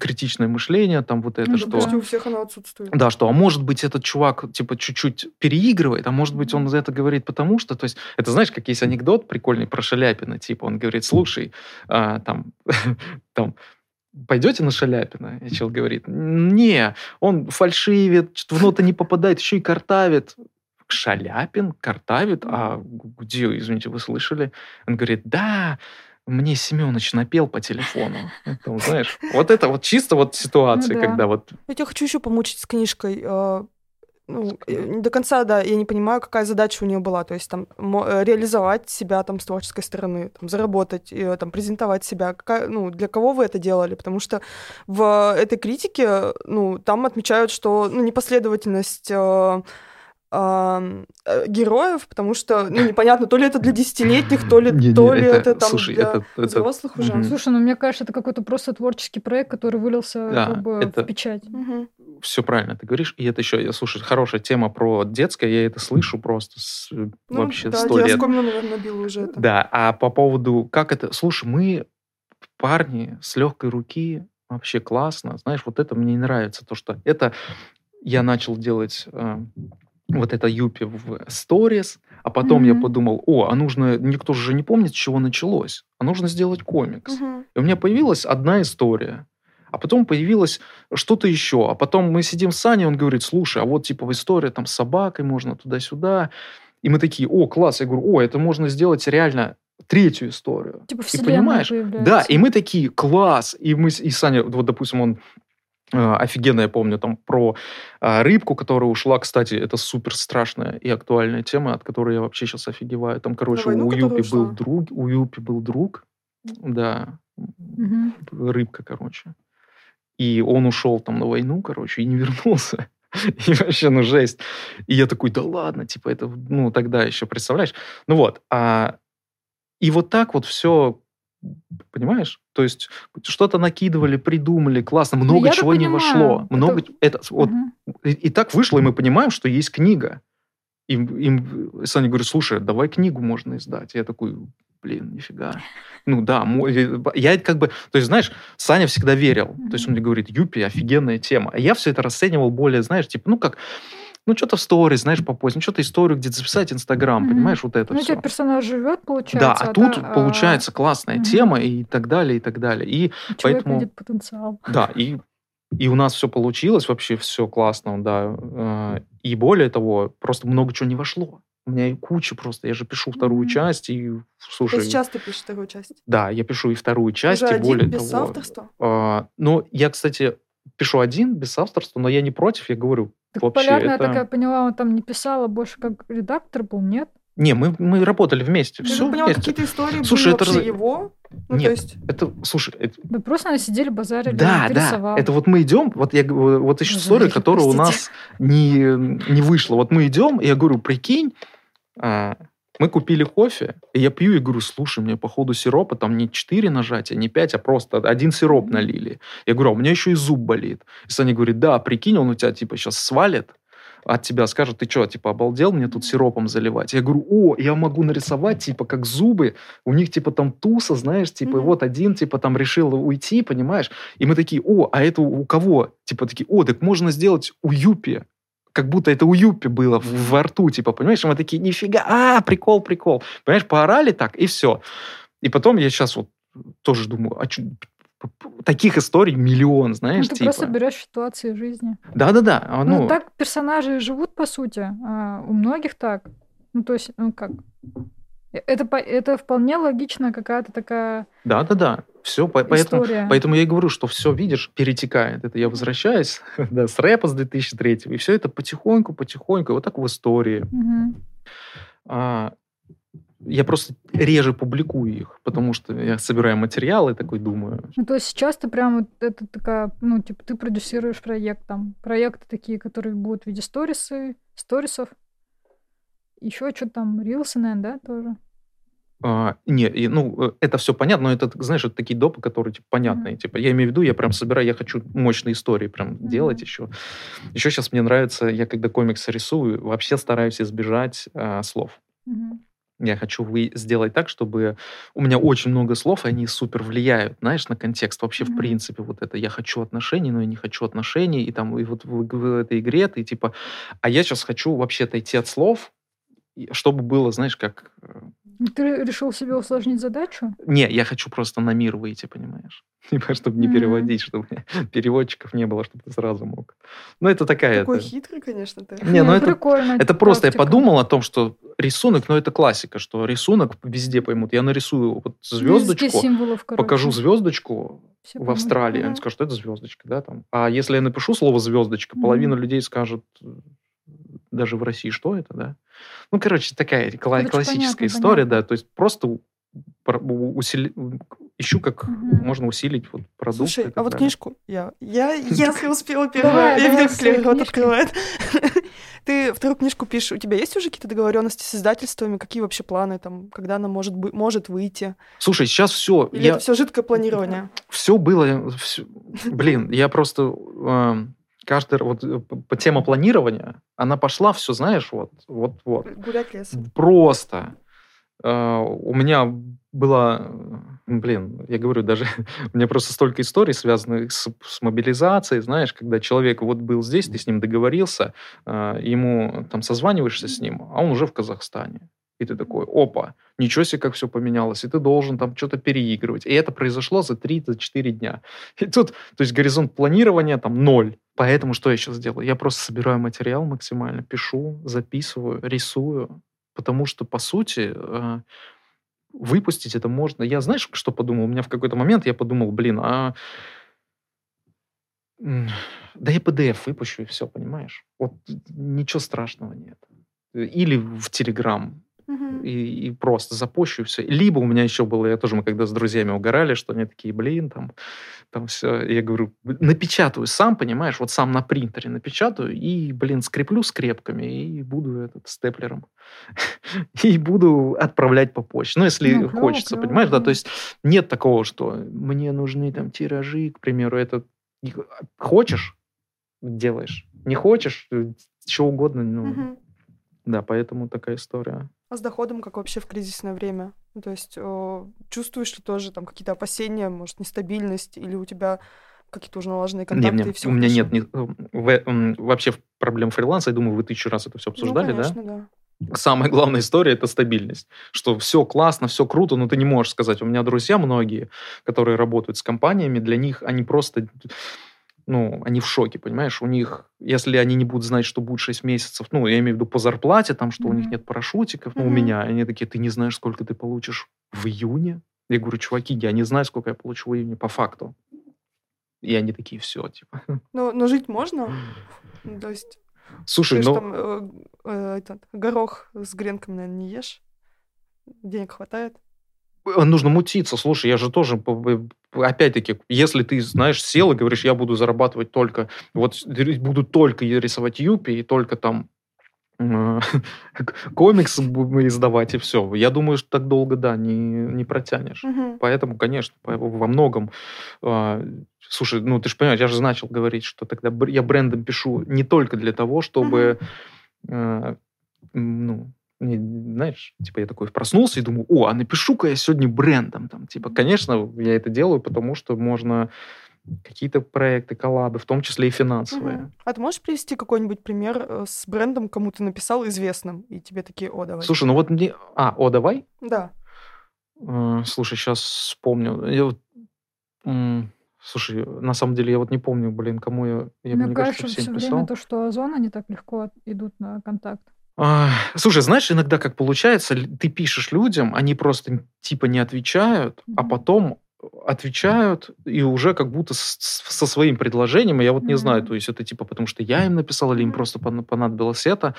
критичное мышление, там вот это, Ну, что... почти у всех оно отсутствует. Да, что, а может быть, этот чувак, типа, чуть-чуть переигрывает, а может быть, он это говорит потому, что, то есть, это, знаешь, как есть анекдот прикольный про Шаляпина, типа, он говорит, слушай, а, там, там, пойдете на Шаляпина? И чел говорит, не, он фальшивит, что-то в ноты не попадает, еще и картавит. Шаляпин картавит? А где, извините, вы слышали? Он говорит, да, мне Семенович напел по телефону. Там, знаешь, вот это вот чисто вот ситуация, Ну да. когда вот Я тебя хочу еще помучить с книжкой. э, Ну, э, до конца, да, я не понимаю, какая задача у нее была. То есть там э, реализовать себя там с творческой стороны, там, заработать, и, э, там, презентовать себя. Какая, ну, для кого вы это делали? Потому что в этой критике, ну, там отмечают, что ну, непоследовательность э, ам, э, героев, потому что, ну, непонятно, то ли это для десятилетних, то ли, Не-не, то ли это, там слушай, для это, это- взрослых уже. Мгм. Слушай, ну мне кажется, это какой-то просто творческий проект, который вылился Да, как бы это- в печать. Мгм. все правильно ты говоришь. И это еще, я слушай, хорошая тема про детское, я это слышу просто с- Ну, вообще да, сто я лет. оскомину, наверное, набила уже это. Да, а по поводу, как это... Слушай, мы, парни, с легкой руки, вообще классно. Знаешь, вот это мне не нравится, то, что это я начал делать э, вот это Юпи в сторис, а потом я Мгм. подумал, о, а нужно, никто же не помнит, с чего началось, а нужно сделать комикс. Мгм. И у меня появилась одна история, а потом появилось что-то еще. А потом мы сидим с Саней, он говорит, слушай, а вот типа история там с собакой, можно туда-сюда. И мы такие, о, класс. Я говорю, о, это можно сделать реально третью историю. Типа И понимаешь, появляется. Да, и мы такие, класс. И мы, и Саня, вот, допустим, он офигенно, я помню, там про э, рыбку, которая ушла, кстати, это супер страшная и актуальная тема, от которой я вообще сейчас офигеваю. Там, короче, войну, у Юпи был друг, у Юпи был друг, да, Мгм. рыбка, короче. И он ушел там на войну, короче, и не вернулся. И вообще, ну, жесть. И я такой, да ладно, типа, это, ну, тогда еще, представляешь? Ну вот, а, и вот так вот все, понимаешь? То есть что-то накидывали, придумали, классно, много Ну, я-то чего не понимаю. вошло. Это- Много, это, вот, Мгм. и, и так вышло, и мы понимаем, что есть книга. Им, им Саня говорит, слушай, давай книгу можно издать. Я такой, блин, нифига. Ну да, я как бы, то есть, знаешь, Саня всегда верил. То есть он мне говорит, Юпи, офигенная тема. А я все это расценивал более, знаешь, типа, ну как, ну что-то в сторис, знаешь, попозже, ну что-то историю где-то записать, Инстаграм, Мгм. понимаешь, вот это Ну, все. персонаж живет, Да, получается. а тут да, получается классная мгм. тема и так далее, и так далее. И у человека поэтому- видит потенциал. да, и, и у нас все получилось, вообще все классно, да. Э, И более того, просто много чего не вошло. У меня и куча просто, я же пишу вторую Мгм. часть, и, слушай, То сейчас ты пишешь вторую часть. да, я пишу и вторую часть, Уже и один, более без того... авторства? э, ну, я, кстати, пишу один, без авторства, но я не против, я говорю, Так вообще полярная это... такая поняла, он там не писала, больше как редактор был, нет? Не, мы, мы работали вместе, Я все так поняла, какие-то истории Слушай, были это вообще раз- его? Ну, Нет, то есть... Это, слушай, это, Да просто они сидели, базарили, Да, да. Это вот мы идем, вот я говорю, вот еще история, которая у простите. нас не, не вышла. Вот мы идем, и я говорю, прикинь, а, мы купили кофе, и я пью и говорю, слушай, мне по ходу сиропа там не 4 нажатия, не 5, а просто один сироп налили. Я говорю, а у меня еще и зуб болит. И Саня говорит, да, прикинь, он у тебя типа сейчас свалит, от тебя скажет, ты что, типа, обалдел мне тут сиропом заливать? Я говорю, о, я могу нарисовать, типа, как зубы, у них, типа, там туса, знаешь, типа, Мгм. вот один, типа, там решил уйти, понимаешь? И мы такие, о, а это у кого? Типа, такие, о, так можно сделать у Юпи как будто это у Юпи было в- во рту, типа, понимаешь, и мы такие, нифига, а, прикол, прикол. Понимаешь, поорали так, и все. И потом я сейчас вот тоже думаю, а чё- таких историй миллион, Ну, знаешь, ты типа. просто берешь ситуации жизни. Да-да-да, а, Ну, ну, так персонажи живут, по сути. а у многих так. Ну, то есть, ну как? Э, Это, это вполне логичная какая-то такая да-да-да, все, поэтому. Поэтому я и говорю, что все, видишь, перетекает. Это я возвращаюсь да, с рэпа с 2003 и все это потихоньку, потихоньку, вот так в истории. Мгм. А, я просто реже публикую их, потому что я собираю материалы, такой думаю. Ну, то есть сейчас ты прям вот это такая, ну, типа, ты продюсируешь проект там. Проекты такие, которые будут в виде сторисы, сторисов. Еще что-то там, рилсы, наверное, да, тоже? А, не, ну, э, это все понятно, но это, знаешь, это такие допы, которые, типа, понятные. Типа, я имею в виду, я прям собираю, я хочу мощные истории прям Мгм. делать еще. Еще сейчас мне нравится, я когда комиксы рисую, вообще стараюсь избежать а, слов. Мгм. Я хочу вы сделать так, чтобы у меня очень много слов, и они супер влияют, знаешь, на контекст. Вообще, в Мгм. принципе, вот это я хочу отношений, но я не хочу отношений, и там, и вот в, в этой игре ты типа... А я сейчас хочу вообще отойти от слов, чтобы было, знаешь, как... Ну, Ты решил себе усложнить задачу? Не, я хочу просто на мир выйти, понимаешь? Типа, чтобы не Мгм. переводить, чтобы переводчиков не было, чтобы ты сразу мог. Ну, это такая... Такой это- хитрый, конечно, ты. Не, ну это прикольно. Это просто я подумал о том, что рисунок, ну это классика, что рисунок везде поймут. Я нарисую вот звездочку, Языки символов, короче. покажу звездочку Все в. Австралии, они скажут, что это звездочка, да, там. А если я напишу слово звездочка, Мгм. половина людей скажет э, даже в России, что это, да? Ну, короче, такая кла- классическая понятно, история, понятно. да, то есть просто усили- ищу, как Мгм. можно усилить вот продукт. Слушай, а вот далее. книжку я, я, если успела первая, я видела, как Лера рот открывает. Ты вторую книжку пишешь, у тебя есть уже какие-то договоренности с издательствами, какие вообще планы там, когда она может быть, может выйти? Слушай, сейчас все. Или это все жидкое планирование? все было, всё- блин, я просто э, каждый вот э, тема планирования, она пошла все, знаешь, вот, вот, вот, Гулять лесом. просто. Э, у меня была, блин, я говорю, даже у меня просто столько историй, связанных с, с мобилизацией, знаешь, когда человек вот был здесь, ты с ним договорился, э, ему там созваниваешься с ним, а он уже в Казахстане. И ты такой, опа, ничего себе, как все поменялось. И ты должен там что-то переигрывать. И это произошло за 3-4 дня. И тут, то есть горизонт планирования там ноль. Поэтому что я сейчас делаю? Я просто собираю материал максимально, пишу, записываю, рисую. Потому что, по сути, э, выпустить это можно. Я, знаешь, что подумал? У меня в какой-то момент я подумал, блин, а... Да я PDF выпущу, и все, понимаешь? Вот ничего страшного нет. Или в Телеграм И, и просто запущу все. Либо у меня еще было, я тоже, мы когда с друзьями угорали, что они такие, блин, там, там все. Я говорю, напечатаю сам, понимаешь, вот сам на принтере напечатаю и, блин, скреплю скрепками и буду этот степлером. И буду отправлять по почте. Ну, если Ну, хочется, клёво, понимаешь, да, то есть нет такого, что мне нужны там тиражи, к примеру, это их- хочешь, делаешь. Не хочешь, что угодно, ну, Мгм. да, поэтому такая история. А с доходом как вообще в кризисное время? Ну, то есть э, чувствуешь ли тоже там какие-то опасения, может, нестабильность, или у тебя какие-то уже налаженные Не, контакты, мне- и все у меня нет ни- э, в- м, вообще проблем фриланса. Я думаю, вы тысячу раз это все обсуждали, ну, конечно, да? да? Самая главная история это стабильность. Что все классно, все круто, но ты не можешь сказать. У меня друзья многие, которые работают с компаниями, для них они просто ну, они в шоке, понимаешь? У них, если они не будут знать, что будет 6 месяцев, ну, я имею в виду по зарплате, там, что у них нет парашютиков, ну, у меня, они такие, ты не знаешь, сколько ты получишь в июне? Я говорю, чуваки, я не знаю, сколько я получу в июне по факту. И они такие, все, типа. Но, но жить можно? Ну, То есть Слушай, ну, там э, э, этот, горох с гренками, наверное, не ешь? Денег хватает? Э, нужно мутиться. Слушай, я же тоже, опять-таки, если ты, знаешь, сел и говоришь, я буду зарабатывать только, вот буду только рисовать юпи и только там э, комиксы бу- издавать и все. Я думаю, что так долго, да, не, не протянешь. Мгм. Поэтому, конечно, во многом... а, слушай, ну ты же понимаешь, я же начал говорить, что тогда я брендом пишу не только для того, чтобы... а, м, ну, не- знаешь, типа я такой проснулся и думаю, о, а напишу-ка я сегодня брендом. Там, типа, конечно, я это делаю, потому что можно какие-то проекты, коллабы, в том числе и финансовые. Мгм. А ты можешь привести какой-нибудь пример э, с брендом, кому ты написал известным, и тебе такие, о, давай. Слушай, ну вот мне... А, о, давай. Да. Э, Слушай, сейчас вспомню. Я вот, Слушай, на самом деле я вот не помню, блин, кому я, я Мне мне кажется, кажется, все время писал. то, что Озон, они так легко идут на контакт. Слушай, знаешь, иногда как получается, ты пишешь людям, они просто типа не отвечают, а потом отвечают и уже как будто с- с- со своим предложением, я вот не знаю, то есть это типа потому что я им написал или им просто пон- понадобилось это,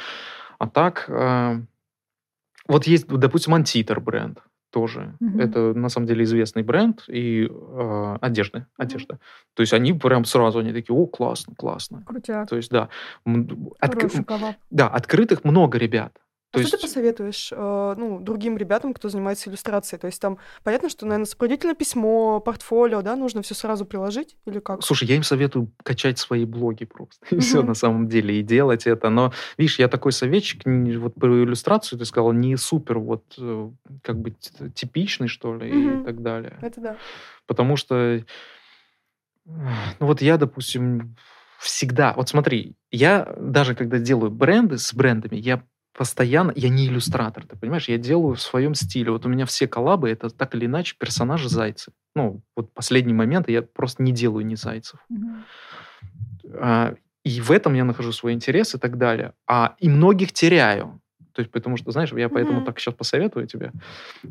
а так э, вот есть, допустим, Антитер бренд тоже, Мгм. это на самом деле известный бренд и э, одежды, одежда, то есть они прям сразу они такие, о классно, классно, Крутяк. то есть да, Хороший коллаб. да, открытых много ребят. А То что ты есть, посоветуешь э, ну, другим ребятам, кто занимается иллюстрацией? То есть там понятно, что, наверное, сопроводительное письмо, портфолио, да, нужно все сразу приложить или как? слушай, я им советую качать свои блоги просто. И все на самом деле, и делать это. Но, видишь, я такой советчик, вот про иллюстрацию ты сказал, не супер вот э, как бы типичный, что ли, и так далее. Это да. Потому что, ну вот я, допустим, всегда, вот смотри, я даже когда делаю бренды с брендами, я постоянно, я не иллюстратор, ты понимаешь, я делаю в своем стиле. Вот у меня все коллабы, это так или иначе персонажи зайцы. Ну, вот последний момент я просто не делаю ни зайцев. Мгм. А, и в этом я нахожу свой интерес и так далее. А и многих теряю. То есть, потому что, знаешь, я поэтому Мгм. так сейчас посоветую тебе.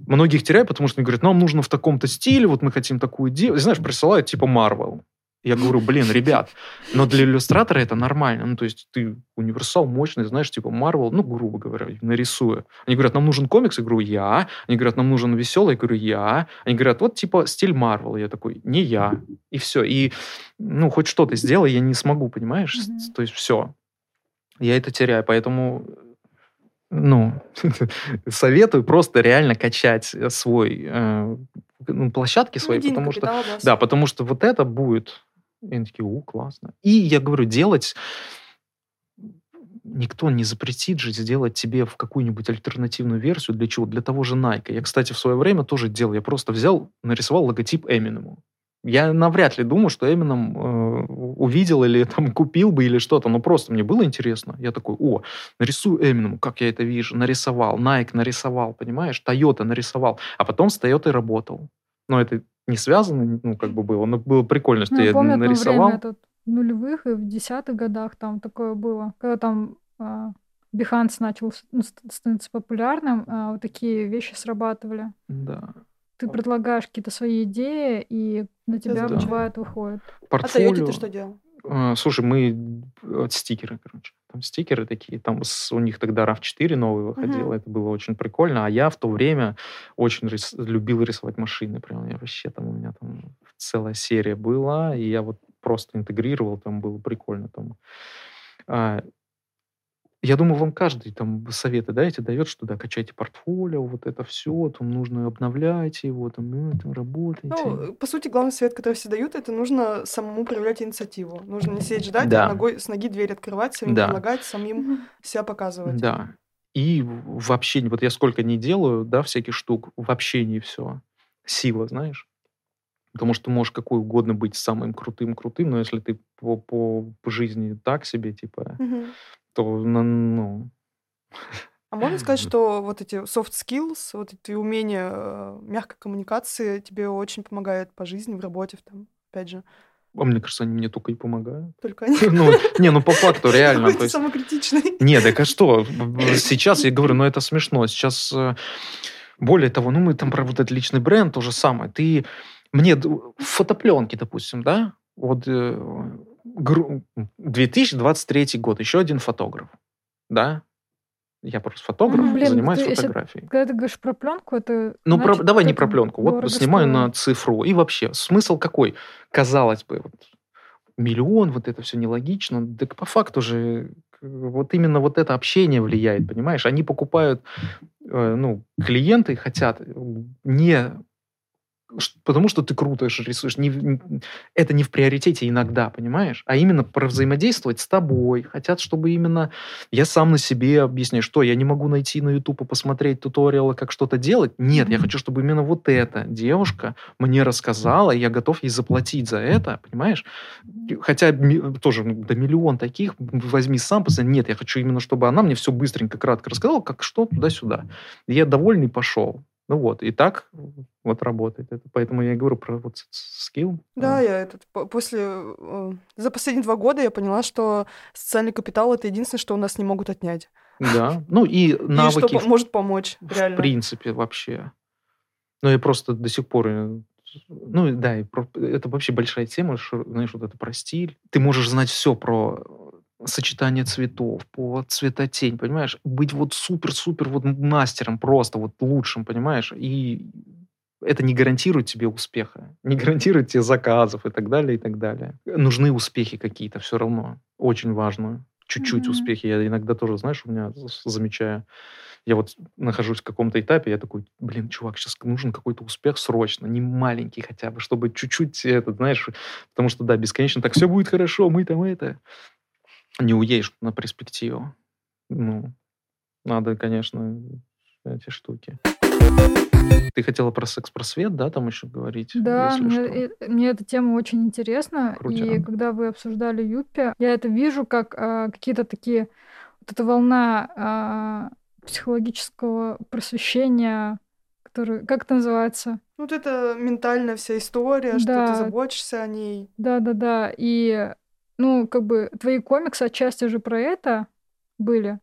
Многих теряю, потому что они говорят, нам нужно в таком-то стиле, вот мы хотим такую делать. Знаешь, присылают типа Marvel. Я говорю, блин, ребят, но для иллюстратора это нормально. Ну, то есть ты универсал мощный, знаешь, типа Marvel, ну, грубо говоря, нарисую. Они говорят, нам нужен комикс, я говорю, я. Они говорят, нам нужен веселый, я говорю, я. Они говорят, вот типа стиль Marvel. Я такой, не я. И все. И, ну, хоть что-то сделай, я не смогу, понимаешь? Мгм. То есть все. Я это теряю, поэтому ну, советую просто реально качать э, свой, э, ну, площадки свои, Медийный потому что, да, да, потому что вот это будет, и они такие, о, классно. И я говорю, делать, никто не запретит же сделать тебе в какую-нибудь альтернативную версию, для чего? Для того же Nike. Я, кстати, в свое время тоже делал, я просто взял, нарисовал логотип Эминему. Я навряд ли думаю, что Эмином э, увидел или там купил бы или что-то, но просто мне было интересно. Я такой, о, нарисую Эминему, как я это вижу, нарисовал, Nike нарисовал, понимаешь, Toyota нарисовал, а потом с Toyota работал. Но это не связано, ну, как бы было, но было прикольно, что Ну, я я помню, одно нарисовал. время это в нулевых и в десятых годах там такое было, когда там а, Behance начал ну, ст- становиться популярным, а, вот такие вещи срабатывали. Да. Ты предлагаешь какие-то свои идеи, и на тебя звучит. бывает выходит. А Портфолио. Тойоте ты что делал? Э, Слушай, мы э, стикеры, короче. Там стикеры такие. Там с- у них тогда RAV4 новый выходил. Мгм. Это было очень прикольно. А я в то время очень рис- любил рисовать машины. Прям я вообще там у меня там целая серия была. И я вот просто интегрировал. Там было прикольно. Там. А, я думаю, вам каждый там советы, да, эти дает, что да, качайте портфолио, вот это все, там нужно обновляйте его, там, ну, там работайте. Ну, по сути, главный совет, который все дают, это нужно самому проявлять инициативу. Нужно не сидеть ждать, Да. а ногой, с ноги дверь открывать, самим Да. предлагать, самим себя показывать. Да. И в в общении, вот я сколько не делаю, да, всяких штук, в общении все. Сила, знаешь? Потому что ты можешь какой угодно быть самым крутым-крутым, но если ты по, по, по жизни так себе, типа, Мгм. То, ну, А можно сказать, что вот эти soft skills, вот эти умения э, мягкой коммуникации тебе очень помогают по жизни, в работе, там, опять же, а мне кажется, они мне только и помогают. только они. Ну, не, ну по факту реально. Какой то ты есть- самокритичный. Нет, так а что? Сейчас я говорю, ну это смешно. Сейчас, э, более того, ну мы там про вот этот личный бренд, то же самое. Ты мне фотопленки, допустим, да? Вот э, 2023 год, еще один фотограф, да? Я просто фотограф, Мгм. Блин, занимаюсь ты если- фотографией. Когда ты говоришь про пленку, это Ну, про- значит, давай не про пленку. Вот снимаю на цифру. И вообще, смысл какой? Казалось бы, вот, миллион, вот это все нелогично. Так по факту же вот именно вот это общение влияет, понимаешь? Они покупают, э, ну, клиенты хотят не потому что ты круто рисуешь. Не это не в приоритете иногда, понимаешь? А именно про взаимодействовать с тобой. Хотят, чтобы именно я сам на себе объясняю, что я не могу найти на YouTube и посмотреть туториалы, как что-то делать. Нет, я хочу, чтобы именно вот эта девушка мне рассказала, и я готов ей заплатить за это, понимаешь? Хотя тоже ну, да миллион таких, возьми сам, посмотри. Нет, я хочу именно, чтобы она мне все быстренько, кратко рассказала, как что, туда-сюда. Я довольный пошел. Ну вот, и так вот работает. Это, поэтому я и говорю про вот скилл. Да, А, я этот по- после э, за последние два года я поняла, что социальный капитал это единственное, что у нас не могут отнять. Да. Ну и И что навыки по- в, может помочь, в реально. принципе вообще. Ну я просто до сих пор... э, Ну и да, и это вообще большая тема, что, знаешь, вот это про стиль. Ты можешь знать все про сочетание цветов, по цветотень, понимаешь? Быть вот супер-супер вот мастером, просто вот лучшим, понимаешь? И это не гарантирует тебе успеха, не гарантирует тебе заказов и так далее, и так далее. Нужны успехи какие-то все равно, очень важно. Чуть-чуть Мгм. успехи. Я иногда тоже, знаешь, у меня замечаю, я вот нахожусь в каком-то этапе, я такой, блин, чувак, сейчас нужен какой-то успех срочно, не маленький хотя бы, чтобы чуть-чуть это, знаешь, потому что, да, бесконечно так все будет хорошо, мы там это. Не уедешь на перспективу. Ну, надо, конечно, эти штуки. Ты хотела про секс-просвет, да, там еще говорить? Да, если мне, что? э, мне эта тема очень интересна. И Крутяк. когда вы обсуждали Юппи, я это вижу как а, какие-то такие... Вот эта волна а, психологического просвещения, который... Как это называется? Вот это ментальная вся история, что Да. ты заботишься о ней. Да-да-да. И, ну, как бы твои комиксы отчасти же про это были.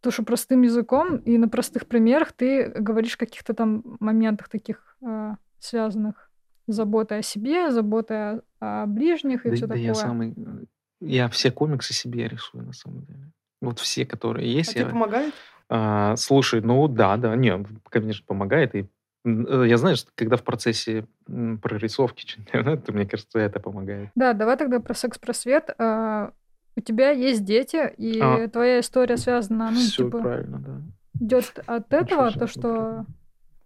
То, что простым языком и на простых примерах ты говоришь о каких-то там моментах таких а, связанных с заботой о себе, заботой о, о ближних и Да, все да такое. я самый... э, Я все комиксы себе рисую, на самом деле. Вот все, которые А есть, тебе я... помогает? А, слушай, ну да, да, не, конечно, помогает. И э, я, знаешь, когда в процессе прорисовки чемпионата, мне кажется, это помогает. Да, давай тогда про секс-просвет. А, у тебя есть дети, и А. твоя история связана, ну, Все типа, правильно, да. идет от этого, себе, то, что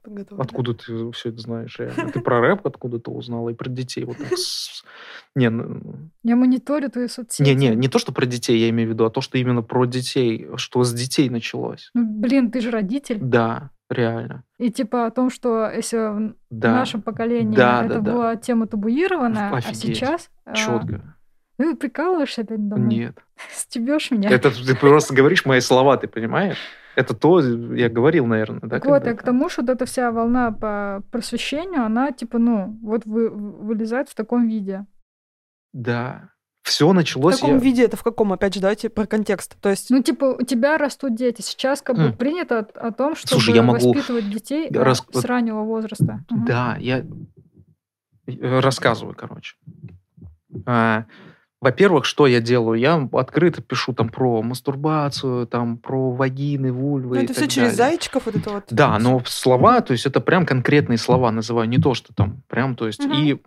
Подготовлена. Откуда ты все это знаешь? реально? Ты про рэп откуда-то узнала и про детей вот так. Не, ну, я мониторю твои соцсети. не, не, не то, что про детей я имею в виду, а то, что именно про детей, что с детей началось. Ну, блин, ты же родитель. Да, реально. И типа о том, что если в Да. нашем поколении Да, это да, да. была тема табуированная, а Офигеть. сейчас... а, Четко. Ну, прикалываешься опять мной? Нет. Стебешь меня? Это ты просто говоришь мои слова, ты понимаешь? Это то, я говорил, наверное, да? Так вот, когда-то? к тому, что вот эта вся волна по просвещению, она типа, ну, вот вы, вылезает в таком виде. Да. Все В началось... каком я- виде это в каком? Опять же, давайте про контекст. То есть, Ну, типа, у тебя растут дети. Сейчас как бы М. принято о, о том, чтобы Слушай, я могу воспитывать детей а, рас- с раннего возраста. Мгм. Да, я э, рассказываю, короче. А, Во-первых, что я делаю? Я открыто пишу там про мастурбацию, там про вагины, вульвы. ну, и это так все через далее. зайчиков, вот это вот. Да, но слова, то есть это прям конкретные слова называю, не то, что там прям, то есть Мгм. и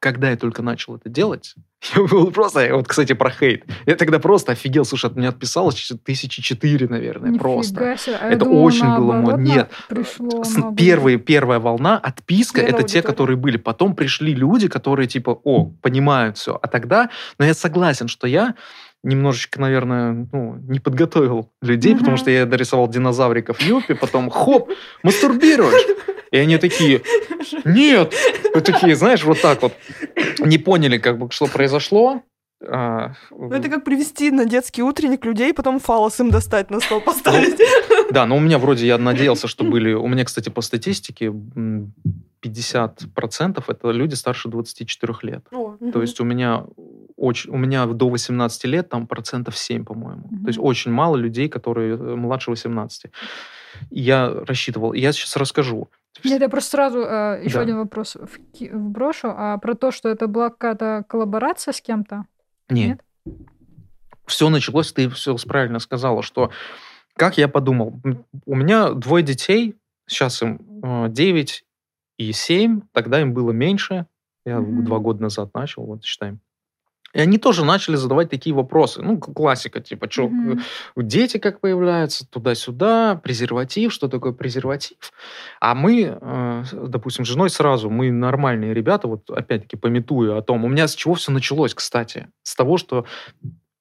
когда я только начал это делать, я был просто, вот, кстати, про хейт. Я тогда просто офигел, слушай, от меня отписалось тысячи четыре, наверное, Нифига просто. себе. А Это думала, очень было модно. на- Нет. Пришло Первые, первая волна, отписка, Наверное, это те, аудитория. которые были. Потом пришли люди, которые типа, о, понимают все. А тогда, но я согласен, что я немножечко, наверное, ну, не подготовил людей, потому Мгм. что я дорисовал динозавриков Юпи, потом хоп, мастурбируешь. И они такие, нет. Вот такие, знаешь, вот так вот. Не поняли, как бы, что произошло. А, Ну, это как привести на детский утренник людей, потом фалос им достать, на стол поставить. Да, но у меня вроде я надеялся, что были... У меня, кстати, по статистике 50% это люди старше 24 лет. О, То мгм. есть у меня очень, у меня до 18 лет там процентов 7, по-моему. Мгм. То есть очень мало людей, которые э, младше 18. И Я рассчитывал. Я сейчас расскажу. Нет, я просто сразу еще Да. один вопрос вброшу. А про то, что это была какая-то коллаборация с кем-то? Не. Нет? Все началось, ты все правильно сказала, что как я подумал, у меня двое детей, сейчас им э, 9 и 7, тогда им было меньше, я Мгм. два года назад начал, вот считаем. И они тоже начали задавать такие вопросы. Ну, классика, типа, что, Мгм. дети как появляются, туда-сюда, презерватив, что такое презерватив. А мы, э, допустим, с женой сразу, мы нормальные ребята, вот опять-таки пометуя о том, у меня с чего все началось, кстати? С того, что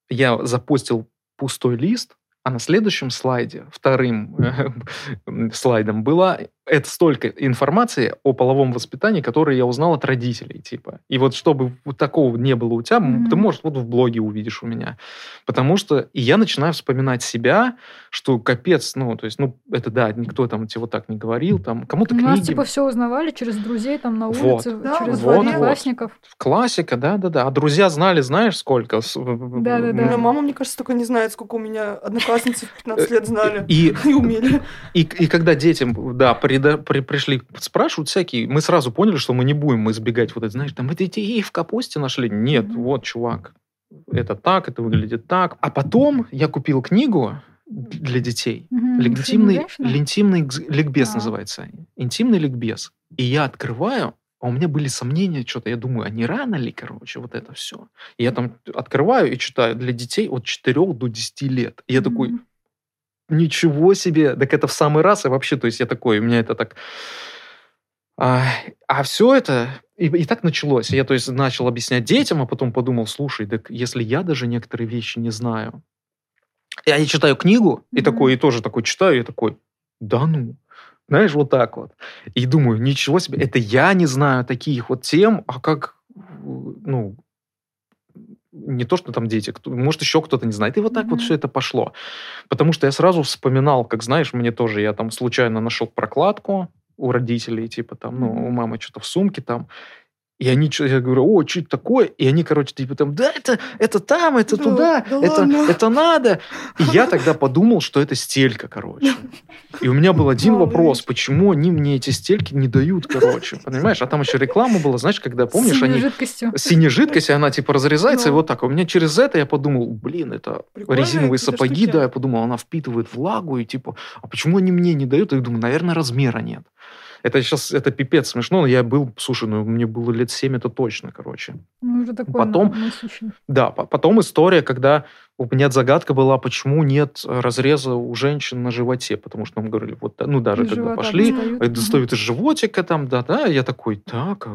я запостил пустой лист, а на следующем слайде, вторым э, слайдом, была это столько информации о половом воспитании, которое я узнал от родителей, типа. И вот чтобы вот такого не было у тебя, м, ты, может, вот в блоге увидишь у меня. Потому что и я начинаю вспоминать себя, что капец, ну, то есть, ну, это да, никто там тебе вот так не говорил, там, кому-то У нас книги, типа все узнавали через друзей там на Вот. улице, Да, через вот, одноклассников. классика, да-да-да. А друзья знали, знаешь, сколько? Да-да-да. У меня мама, мне кажется, только не знает, сколько у меня одноклассницы в 15 лет знали. И, И умели. И, и когда детям, да, прида- при- пришли, спрашивают всякие, мы сразу поняли, что мы не будем избегать вот это, знаешь, там, это и в капусте нашли. Нет, Мгм. вот, чувак, это так, это выглядит так. А потом я купил книгу для детей. Женщина? интимный гз- ликбез А. называется. Интимный ликбез. И я открываю, а у меня были сомнения, что-то. Я думаю, а не рано ли, короче, вот это все? И я там открываю и читаю для детей от 4 до 10 лет. И я такой, Мгм. Ничего себе! Так это в самый раз, и вообще, то есть я такой, у меня это так... А, все это... И, и так началось. Я, то есть, начал объяснять детям, а потом подумал, слушай, так если я даже некоторые вещи не знаю... Я, читаю книгу, и Мгм. такой, и тоже такой читаю, и такой, да ну, знаешь, вот так вот. И думаю, ничего себе, это я не знаю таких вот тем, а как, ну, не то, что там дети, кто- может, еще кто-то не знает. И вот так вот Мгм. все это пошло. Потому что я сразу вспоминал, как, знаешь, мне тоже, я там случайно нашел прокладку у родителей, типа там, ну, у мамы что-то в сумке там, и они, я говорю, о, что это такое? И они, короче, типа там, да, это, это там, это Да, туда, да это, ладно?» это надо. И я тогда подумал, что это стелька, короче. И у меня был один Малыш. вопрос, почему они мне эти стельки не дают, короче, понимаешь? А там еще реклама была, знаешь, когда, помнишь, Синей они жидкостью. синяя жидкость, и она типа разрезается, и вот так. У меня через это я подумал, блин, это резиновые сапоги, штуки. да, я подумал, она впитывает влагу, и типа, а почему они мне не дают? И я думаю, наверное, размера нет. Это сейчас, это пипец смешно, но я был, слушай, ну, мне было лет 7, это точно, короче. Ну, уже такой Потом-. Да, по- потом история, когда у меня загадка была, почему нет разреза у женщин на животе, потому что нам говорили, вот, ну, даже Из когда пошли, достают. э, достают из животика там, да-да, я такой, так,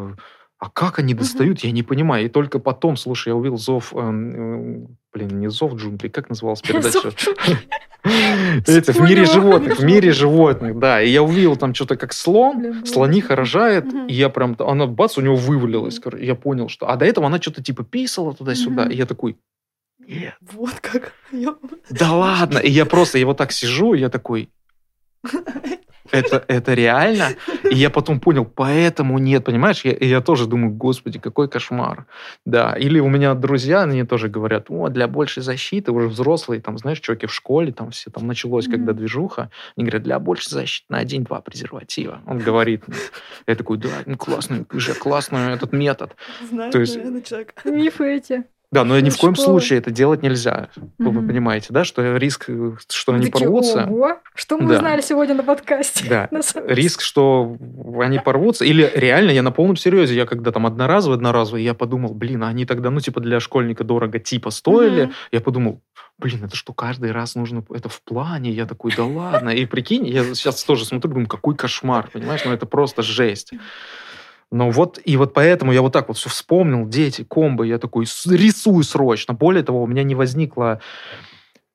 а, как они достают, я не понимаю. И только потом, слушай, я увидел зов, эм, э, блин, не зов джунглей, как называлась передача? Это в мире животных, в мире животных, да. И я увидел там что-то как слон, слониха рожает, и я прям, она бац, у него вывалилась. Я понял, что... А до этого она что-то типа писала туда-сюда. И я такой, нет, Вот как. Да ладно. И я просто, я вот так сижу, и я такой, это, это реально? И я потом понял, поэтому нет, понимаешь? Я, я тоже думаю, господи, какой кошмар. Да, или у меня друзья, они тоже говорят, о, для большей защиты, уже взрослые, там, знаешь, чуваки в школе, там все, там началось, когда Мгм. движуха, они говорят, для большей защиты на один-два презерватива. Он говорит, я такой, да, ну классный, же классный этот метод. Знает, То есть- наверное, человек. Мифы эти. Да, но ни в коем случае это делать нельзя. Вы Мгм. понимаете, да, что риск, что они Такие, порвутся. Ого, что мы Да. узнали сегодня на подкасте? Да, На риск, что они порвутся. Или реально, я на полном серьезе, я когда там одноразовый, одноразовый, я подумал, блин, а они тогда, ну, типа, для школьника дорого типа стоили. Мгм. Я подумал, блин, это что, каждый раз нужно, это в плане? Я такой, да ладно. И прикинь, я сейчас тоже смотрю, думаю, какой кошмар, понимаешь? Ну, это просто жесть. Но вот, и вот поэтому я вот так вот все вспомнил, дети, комбо, я такой, «С- рисую срочно. Более того, у меня не возникло,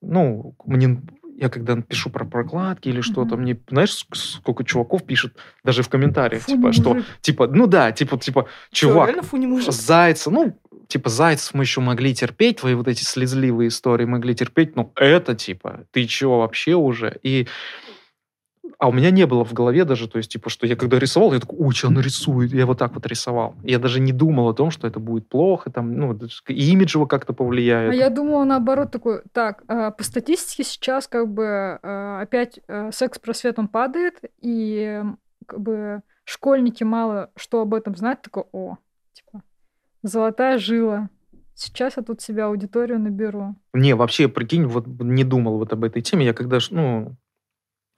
ну, мне, я когда пишу про прокладки или что-то, Мгм. мне, знаешь, ск- сколько чуваков пишет даже в комментариях, Фу, типа, что, типа, ну да, типа, типа, чувак, может? Зайца, ну, типа, Зайцев мы еще могли терпеть, твои вот эти слезливые истории могли терпеть, но это, типа, ты чего вообще уже? И а у меня не было в голове даже, то есть, типа, что я когда рисовал, я такой, ой, что она рисует? Я вот так вот рисовал. Я даже не думал о том, что это будет плохо, там, ну, и имиджево как-то повлияет. А я думала, наоборот, такой, так, а, по статистике сейчас как бы а, опять а, секс-просвет он падает, и как бы школьники мало что об этом знают, такой, о, типа, золотая жила. Сейчас я тут себе аудиторию наберу. Не, вообще, прикинь, вот не думал вот об этой теме. Я когда, ж, ну,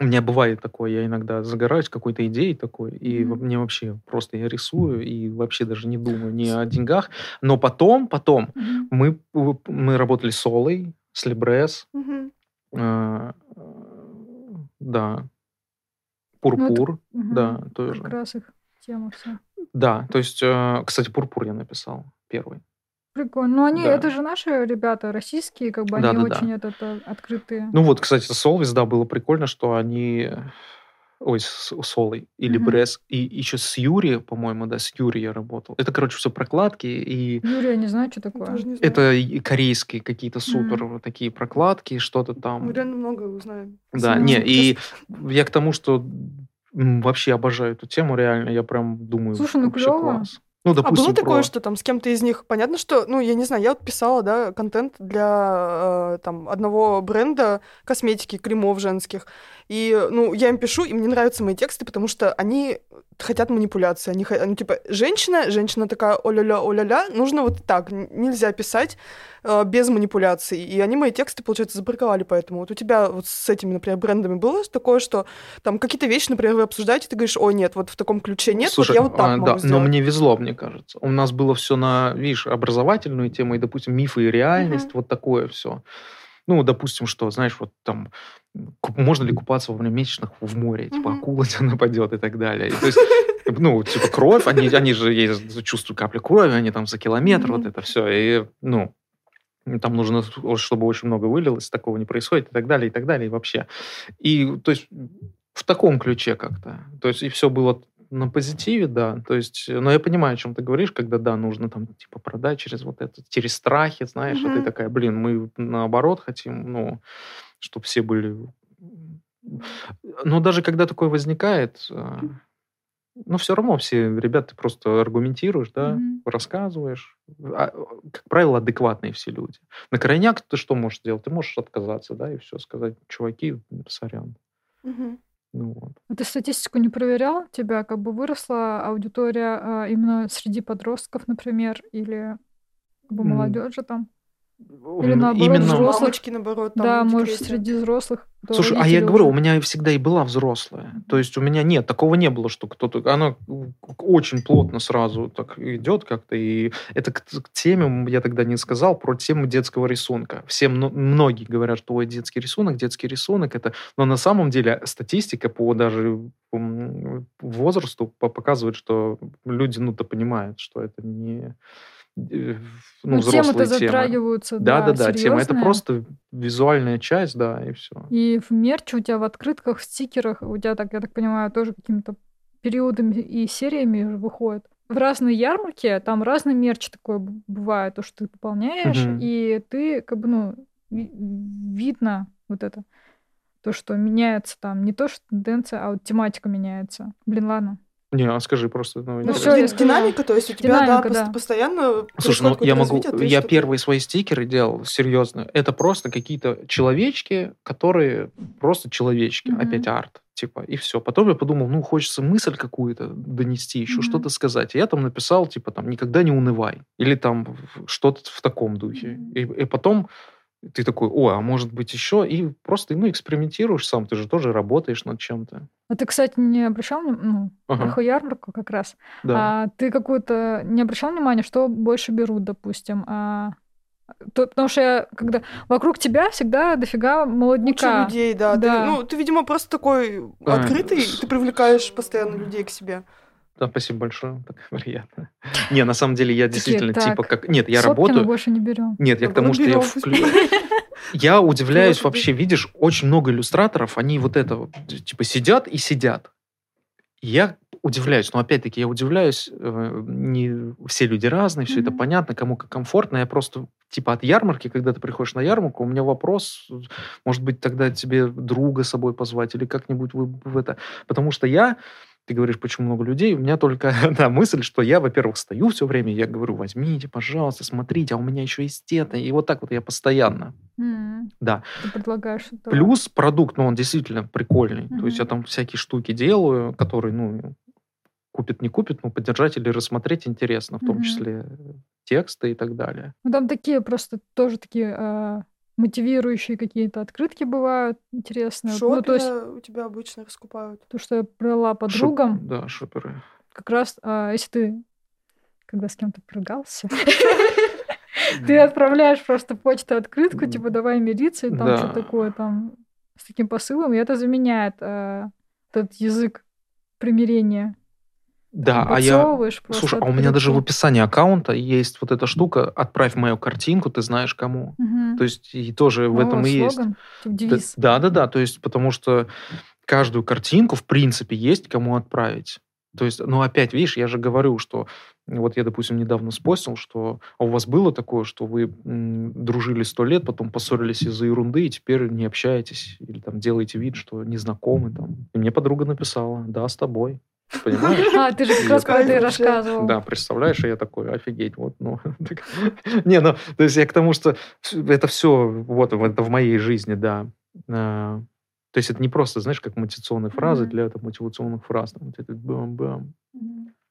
У меня бывает такое, я иногда загораюсь какой-то идеей такой, и во- мне вообще просто я рисую и вообще даже не думаю ни о деньгах. Но потом, потом Мгм. мы, мы работали с Олой, с Либрес, Мгм. э, э, да, Ну, это- Пурпур, Мгм. да, тоже. Как раз их тема вся. Да, то есть, э, кстати, Пурпур я написал первый. Прикольно. Ну, они, Да. это же наши ребята, российские, как бы они Да-да-да. очень этот, э, открытые. Ну вот, кстати, с Солвис, да, было прикольно, что они... Ой, с Солой или Мгм. Брес. И еще с Юри, по-моему, да, с Юри я работал. Это, короче, все прокладки, и Юрия, не знаю, что такое. Знаю. это корейские какие-то супер вот такие прокладки, что-то там. Мы реально много узнаем. Да, не, и я к тому, что вообще обожаю эту тему, реально, я прям думаю, Слушай, ну вообще клёво. класс. Ну, А допустим, было такое, про- что там с кем-то из них, понятно, что, ну, я не знаю, я вот писала, да, контент для э, там одного бренда косметики, кремов женских, и, ну, я им пишу, им не нравятся мои тексты, потому что они хотят манипуляции, они, они типа, женщина, женщина такая, о-ля-ля, о-ля-ля, нужно вот так, нельзя писать э, без манипуляций, и они мои тексты, получается, забраковали поэтому. Вот у тебя вот с этими, например, брендами было такое, что там какие-то вещи, например, вы обсуждаете, ты говоришь, ой, нет, вот в таком ключе нет, Слушай, вот я вот так а, могу да, но сделать». мне везло, мне кажется. У нас было все на, видишь, образовательную тему и, допустим, мифы и реальность, Мгм. вот такое все. Ну, допустим, что, знаешь, вот там, можно ли купаться во время месячных в море, типа Мгм. акула тебя нападет и так далее. И то есть, ну, типа кровь, они, они же есть, чувствуют капли крови, они там за километр, вот Мгм. это все. И, ну, там нужно, чтобы очень много вылилось, такого не происходит и так далее, и так далее, и вообще. И, то есть, в таком ключе как-то. То есть, и все было на позитиве, да. То есть, э, но я понимаю, о чем ты говоришь, когда, да, нужно там, типа, продать через вот это, через страхи, знаешь, а ты такая, блин, мы наоборот хотим, ну, чтобы все были... Но даже когда такое возникает, э, ну, все равно все ребята просто аргументируешь, да, Мгм. рассказываешь. А, как правило, адекватные все люди. На крайняк ты что можешь сделать? Ты можешь отказаться, да, и все сказать, чуваки, сорян. Мгм. Ну вот. А ты статистику не проверял? Тебя как бы выросла аудитория а, именно среди подростков, например, или как бы молодежи там? Или наоборот, Именно... взрослых. Мамочки, наоборот, там да, может, декрете. среди взрослых. Слушай, а я родители говорю, уже. у меня всегда и была взрослая. То есть у меня нет, такого не было, что кто-то... Она очень плотно сразу так идет как-то. И это к, к теме, я тогда не сказал, про тему детского рисунка. Все, мно- многие говорят, что ой, детский рисунок, детский рисунок. Это... Но на самом деле статистика по даже м, возрасту по- показывает, что люди, ну-то понимают, что это не... э, Ну, Ну, взрослые темы. затрагиваются, Да, да, да, да, тема. Это просто визуальная часть, да, и все. И в мерче у тебя в открытках, в стикерах, у тебя, так, я так понимаю, тоже какими-то периодами и сериями выходит. В разные ярмарки там разный мерч такой бывает, то, что ты пополняешь, Мгм. и ты как бы, ну, ви- видно вот это, то, что меняется там не то, что тенденция, а вот тематика меняется. Блин, ладно. Не, а скажи просто. Ну, Ну, сказала. динамика, то есть у тебя, да, Динамика, пос- да. постоянно Слушай, ну я могу, развитие, я первые свои стикеры делал, серьезно. Это просто какие-то человечки, которые просто человечки, Мгм. опять арт, типа, и все. Потом я подумал, ну, хочется мысль какую-то донести, еще Мгм. что-то сказать. И я там написал, типа, там, никогда не унывай. Или там что-то в таком духе. Мгм. И, и потом ты такой, о, а может быть еще? И просто, ну, экспериментируешь сам, ты же тоже работаешь над чем-то. А ты, кстати, не обращал внимания, ну, Ага. про ярмарку как раз, Да. А ты какую-то не обращал внимания, что больше берут, допустим? А, то- потому что я, когда вокруг тебя всегда дофига Куча молодняка. людей, да. Ты, Да. ну, ты, видимо, просто такой А, открытый, с- ты привлекаешь постоянно людей к себе. Да, спасибо большое, так приятно. Не, на самом деле я действительно так, типа как... Нет, я работаю... больше не берем. Нет, я к Наоборот, тому, что я Я удивляюсь вообще, видишь, очень много иллюстраторов, они вот это типа, сидят и сидят. Я удивляюсь, но опять-таки я удивляюсь, э, не все люди разные, все это понятно, кому как комфортно. Я просто, типа, от ярмарки, когда ты приходишь на ярмарку, у меня вопрос, может быть, тогда тебе друга с собой позвать или как-нибудь вы в это... Потому что я, ты говоришь, почему много людей, у меня только да, мысль, что я, во-первых, стою все время, я говорю, возьмите, пожалуйста, смотрите, а у меня еще есть это. И вот так вот я постоянно. Да. Ты предлагаешь что-то. Плюс продукт, ну, он действительно прикольный. То есть я там всякие штуки делаю, которые, ну, купит, не купит, но поддержать или рассмотреть интересно, в том числе тексты и так далее. Ну, там такие просто тоже такие а, мотивирующие какие-то открытки бывают интересные. Что Ну, то есть у тебя обычно раскупают? то, что я брала подругам, Шоп- Да, шоперы. как раз, а, если ты когда с кем-то поругался, ты отправляешь просто почту открытку, типа давай мириться, и там что такое там с таким посылом, и это заменяет а, этот язык примирения. Да, а я... Просто Слушай, а у меня даже в описании аккаунта есть вот эта штука «Отправь мою картинку, ты знаешь кому». Мгм. То есть и тоже в О, этом и есть. типа Да- девиз. Да, да, да. То есть потому что каждую картинку, в принципе, есть кому отправить. То есть, ну, опять, видишь, я же говорю, что вот я, допустим, недавно спостил, что а у вас было такое, что вы м, дружили сто лет, потом поссорились из-за ерунды, и теперь не общаетесь, или там делаете вид, что не знакомы там. И мне подруга написала, да, с тобой. Понимаешь? А, ты же как раз про это и рассказывал. Да, представляешь, и я такой, офигеть, вот, ну. Не, ну, то есть я к тому, что это все, вот, это в моей жизни, да. А, То есть это не просто, знаешь, как мотивационные фразы для там, мотивационных фраз. Там, вот это бам-бам.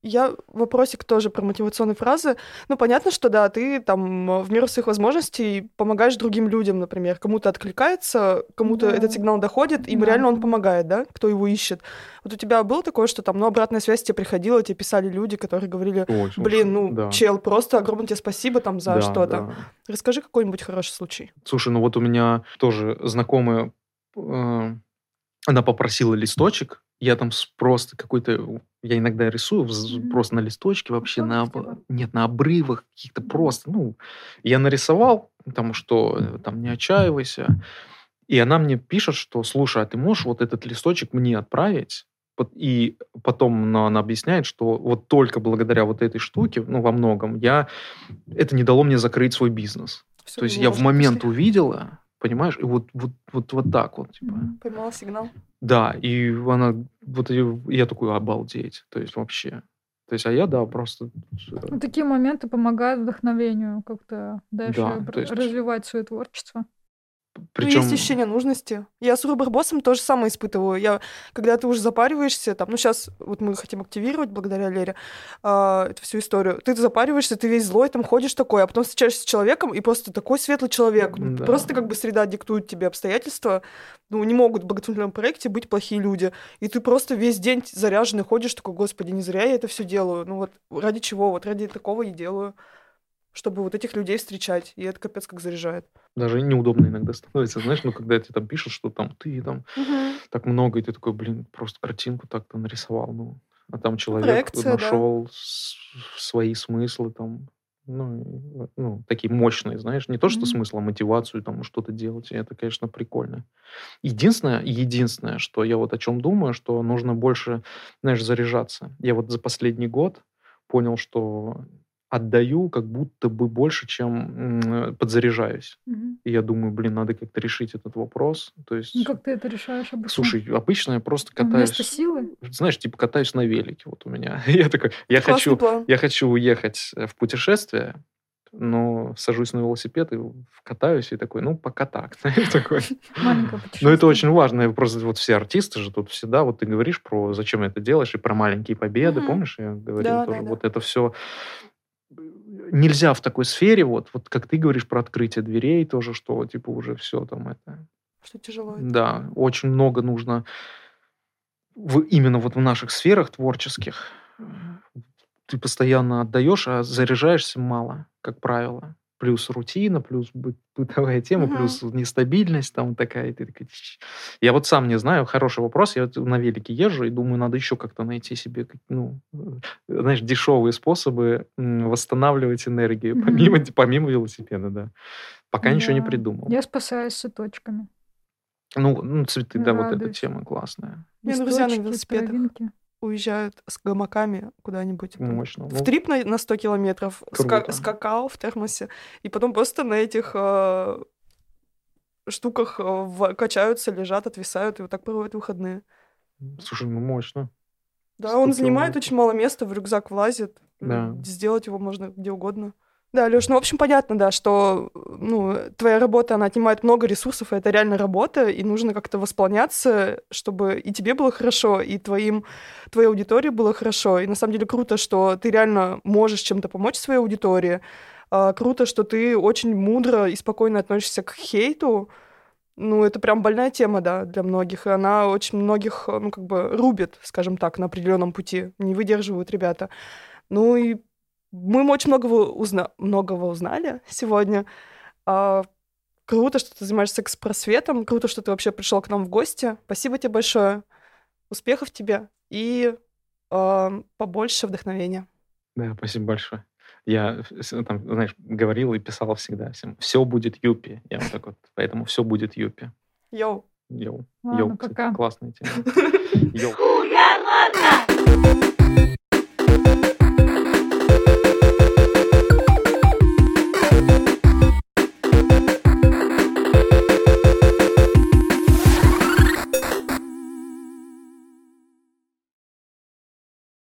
Я вопросик тоже про мотивационные фразы. Ну, понятно, что да, ты там э, в меру своих возможностей помогаешь другим людям, например. Кому-то откликается, кому-то Да. этот сигнал доходит, им Да. реально он помогает, да, кто его ищет. Вот у тебя было такое, что там, ну, обратная связь тебе приходила, тебе писали люди, которые говорили, слушай, блин, ну, да. чел, просто огромное тебе спасибо там за Да, что-то. да. Расскажи какой-нибудь хороший случай. Слушай, ну вот у меня тоже знакомая, э, она попросила листочек, я там просто какой-то, я иногда рисую просто на листочке вообще, на, об- нет, на обрывах каких-то просто, ну, я нарисовал, там, что э, там не отчаивайся, и она мне пишет, что, слушай, а ты можешь вот этот листочек мне отправить? И потом ну, она объясняет, что вот только благодаря вот этой штуке, ну, во многом, я, это не дало мне закрыть свой бизнес. Всё, То есть я в момент после- увидела, понимаешь, и вот, вот, вот, вот так вот, типа. Поймала сигнал. Да, и она, вот и я такой, обалдеть, то есть вообще. То есть, а я, да, просто... э, Ну, такие моменты помогают вдохновению как-то дальше Да, есть- развивать свое творчество. Причем, Ну, есть ощущение нужности. Я с Рубербоссом тоже самое испытываю. Я, когда ты уже запариваешься, там, ну, сейчас вот мы хотим активировать благодаря Лере а, эту всю историю. Ты запариваешься, ты весь злой, там ходишь такой, а потом встречаешься с человеком, и просто такой светлый человек. Да. Просто как бы среда диктует тебе обстоятельства. Ну, не могут в благотворительном проекте быть плохие люди. И ты просто весь день заряженный ходишь, такой, господи, не зря я это все делаю. Ну вот ради чего? Вот ради такого и делаю. Чтобы вот этих людей встречать. И это капец как заряжает. даже неудобно иногда становится, знаешь, ну, когда тебе там пишут, что там ты там так много, и ты такой, блин, просто картинку так-то нарисовал, ну, а там человек проекция, да. нашел с- свои смыслы там, ну, ну, такие мощные, знаешь, не то, что Мгм. смысл, а мотивацию там что-то делать, и это, конечно, прикольно. Единственное, единственное, что я вот о чем думаю, что нужно больше, знаешь, заряжаться. Я вот за последний год понял, что отдаю как будто бы больше, чем подзаряжаюсь. Мгм. И я думаю, блин, надо как-то решить этот вопрос. То есть, Ну, как ты это решаешь обычно? слушай, обычно я просто Ну, катаюсь, Вместо силы? знаешь, типа катаюсь на велике. Вот у меня. Я такой, я Классный хочу, план. я хочу уехать э, в путешествие, но сажусь на велосипед и катаюсь, и такой, ну, пока так. такой. Но это очень важно. Просто вот все артисты же тут всегда, вот ты говоришь про зачем это делаешь, и про маленькие победы, помнишь, я говорил тоже. Вот это все нельзя в такой сфере, вот, вот как ты говоришь про открытие дверей тоже, что типа уже все там это. Что тяжело. это. Да, очень много нужно в, именно вот в наших сферах творческих. Ты постоянно отдаешь, а заряжаешься мало, как правило. Плюс рутина, плюс бы- бытовая тема, Мгм. плюс нестабильность там такая. и ты такой. Я вот сам не знаю, хороший вопрос. Я вот на велике езжу и думаю, надо еще как-то найти себе, ну, э, знаешь, дешевые способы восстанавливать энергию, Мгм. помимо, помимо велосипеда, да. Пока ничего не Да. придумал. Я спасаюсь цветочками. Ну, ну, цветы, да, вот эта тема классная. Друзья на велосипедах. травинки. Уезжают с гамаками куда-нибудь. там, Мощно. В Ну, трип на, на 100 километров, с, ка- Круто. с какао в термосе, и потом просто на этих э, штуках э, в- качаются, лежат, отвисают, и вот так проводят выходные. Слушай, ну мощно. Да, 100 он занимает очень мало места, в рюкзак влазит. Да. Сделать его можно где угодно. Да, Леш, ну, в общем, понятно, да, что ну, твоя работа, она отнимает много ресурсов, и это реально работа, и нужно как-то восполняться, чтобы и тебе было хорошо, и твоим, твоей аудитории было хорошо. И на самом деле круто, что ты реально можешь чем-то помочь своей аудитории, А, круто, что ты очень мудро и спокойно относишься к хейту. Ну, это прям больная тема, да, для многих. И она очень многих, ну, как бы рубит, скажем так, на определенном пути. Не выдерживают ребята. Ну и мы очень многого, узна... многого узнали сегодня. А, круто, что ты занимаешься секс-просветом. Круто, что ты вообще пришел к нам в гости. Спасибо тебе большое. Успехов тебе и э, побольше вдохновения. Да, спасибо большое. Я, там, знаешь, говорил и писал всегда всем, все будет юпи. Я вот так вот, поэтому все будет юпи. Yo. Yo. Ладно, yo, пока. классная тема. Yo.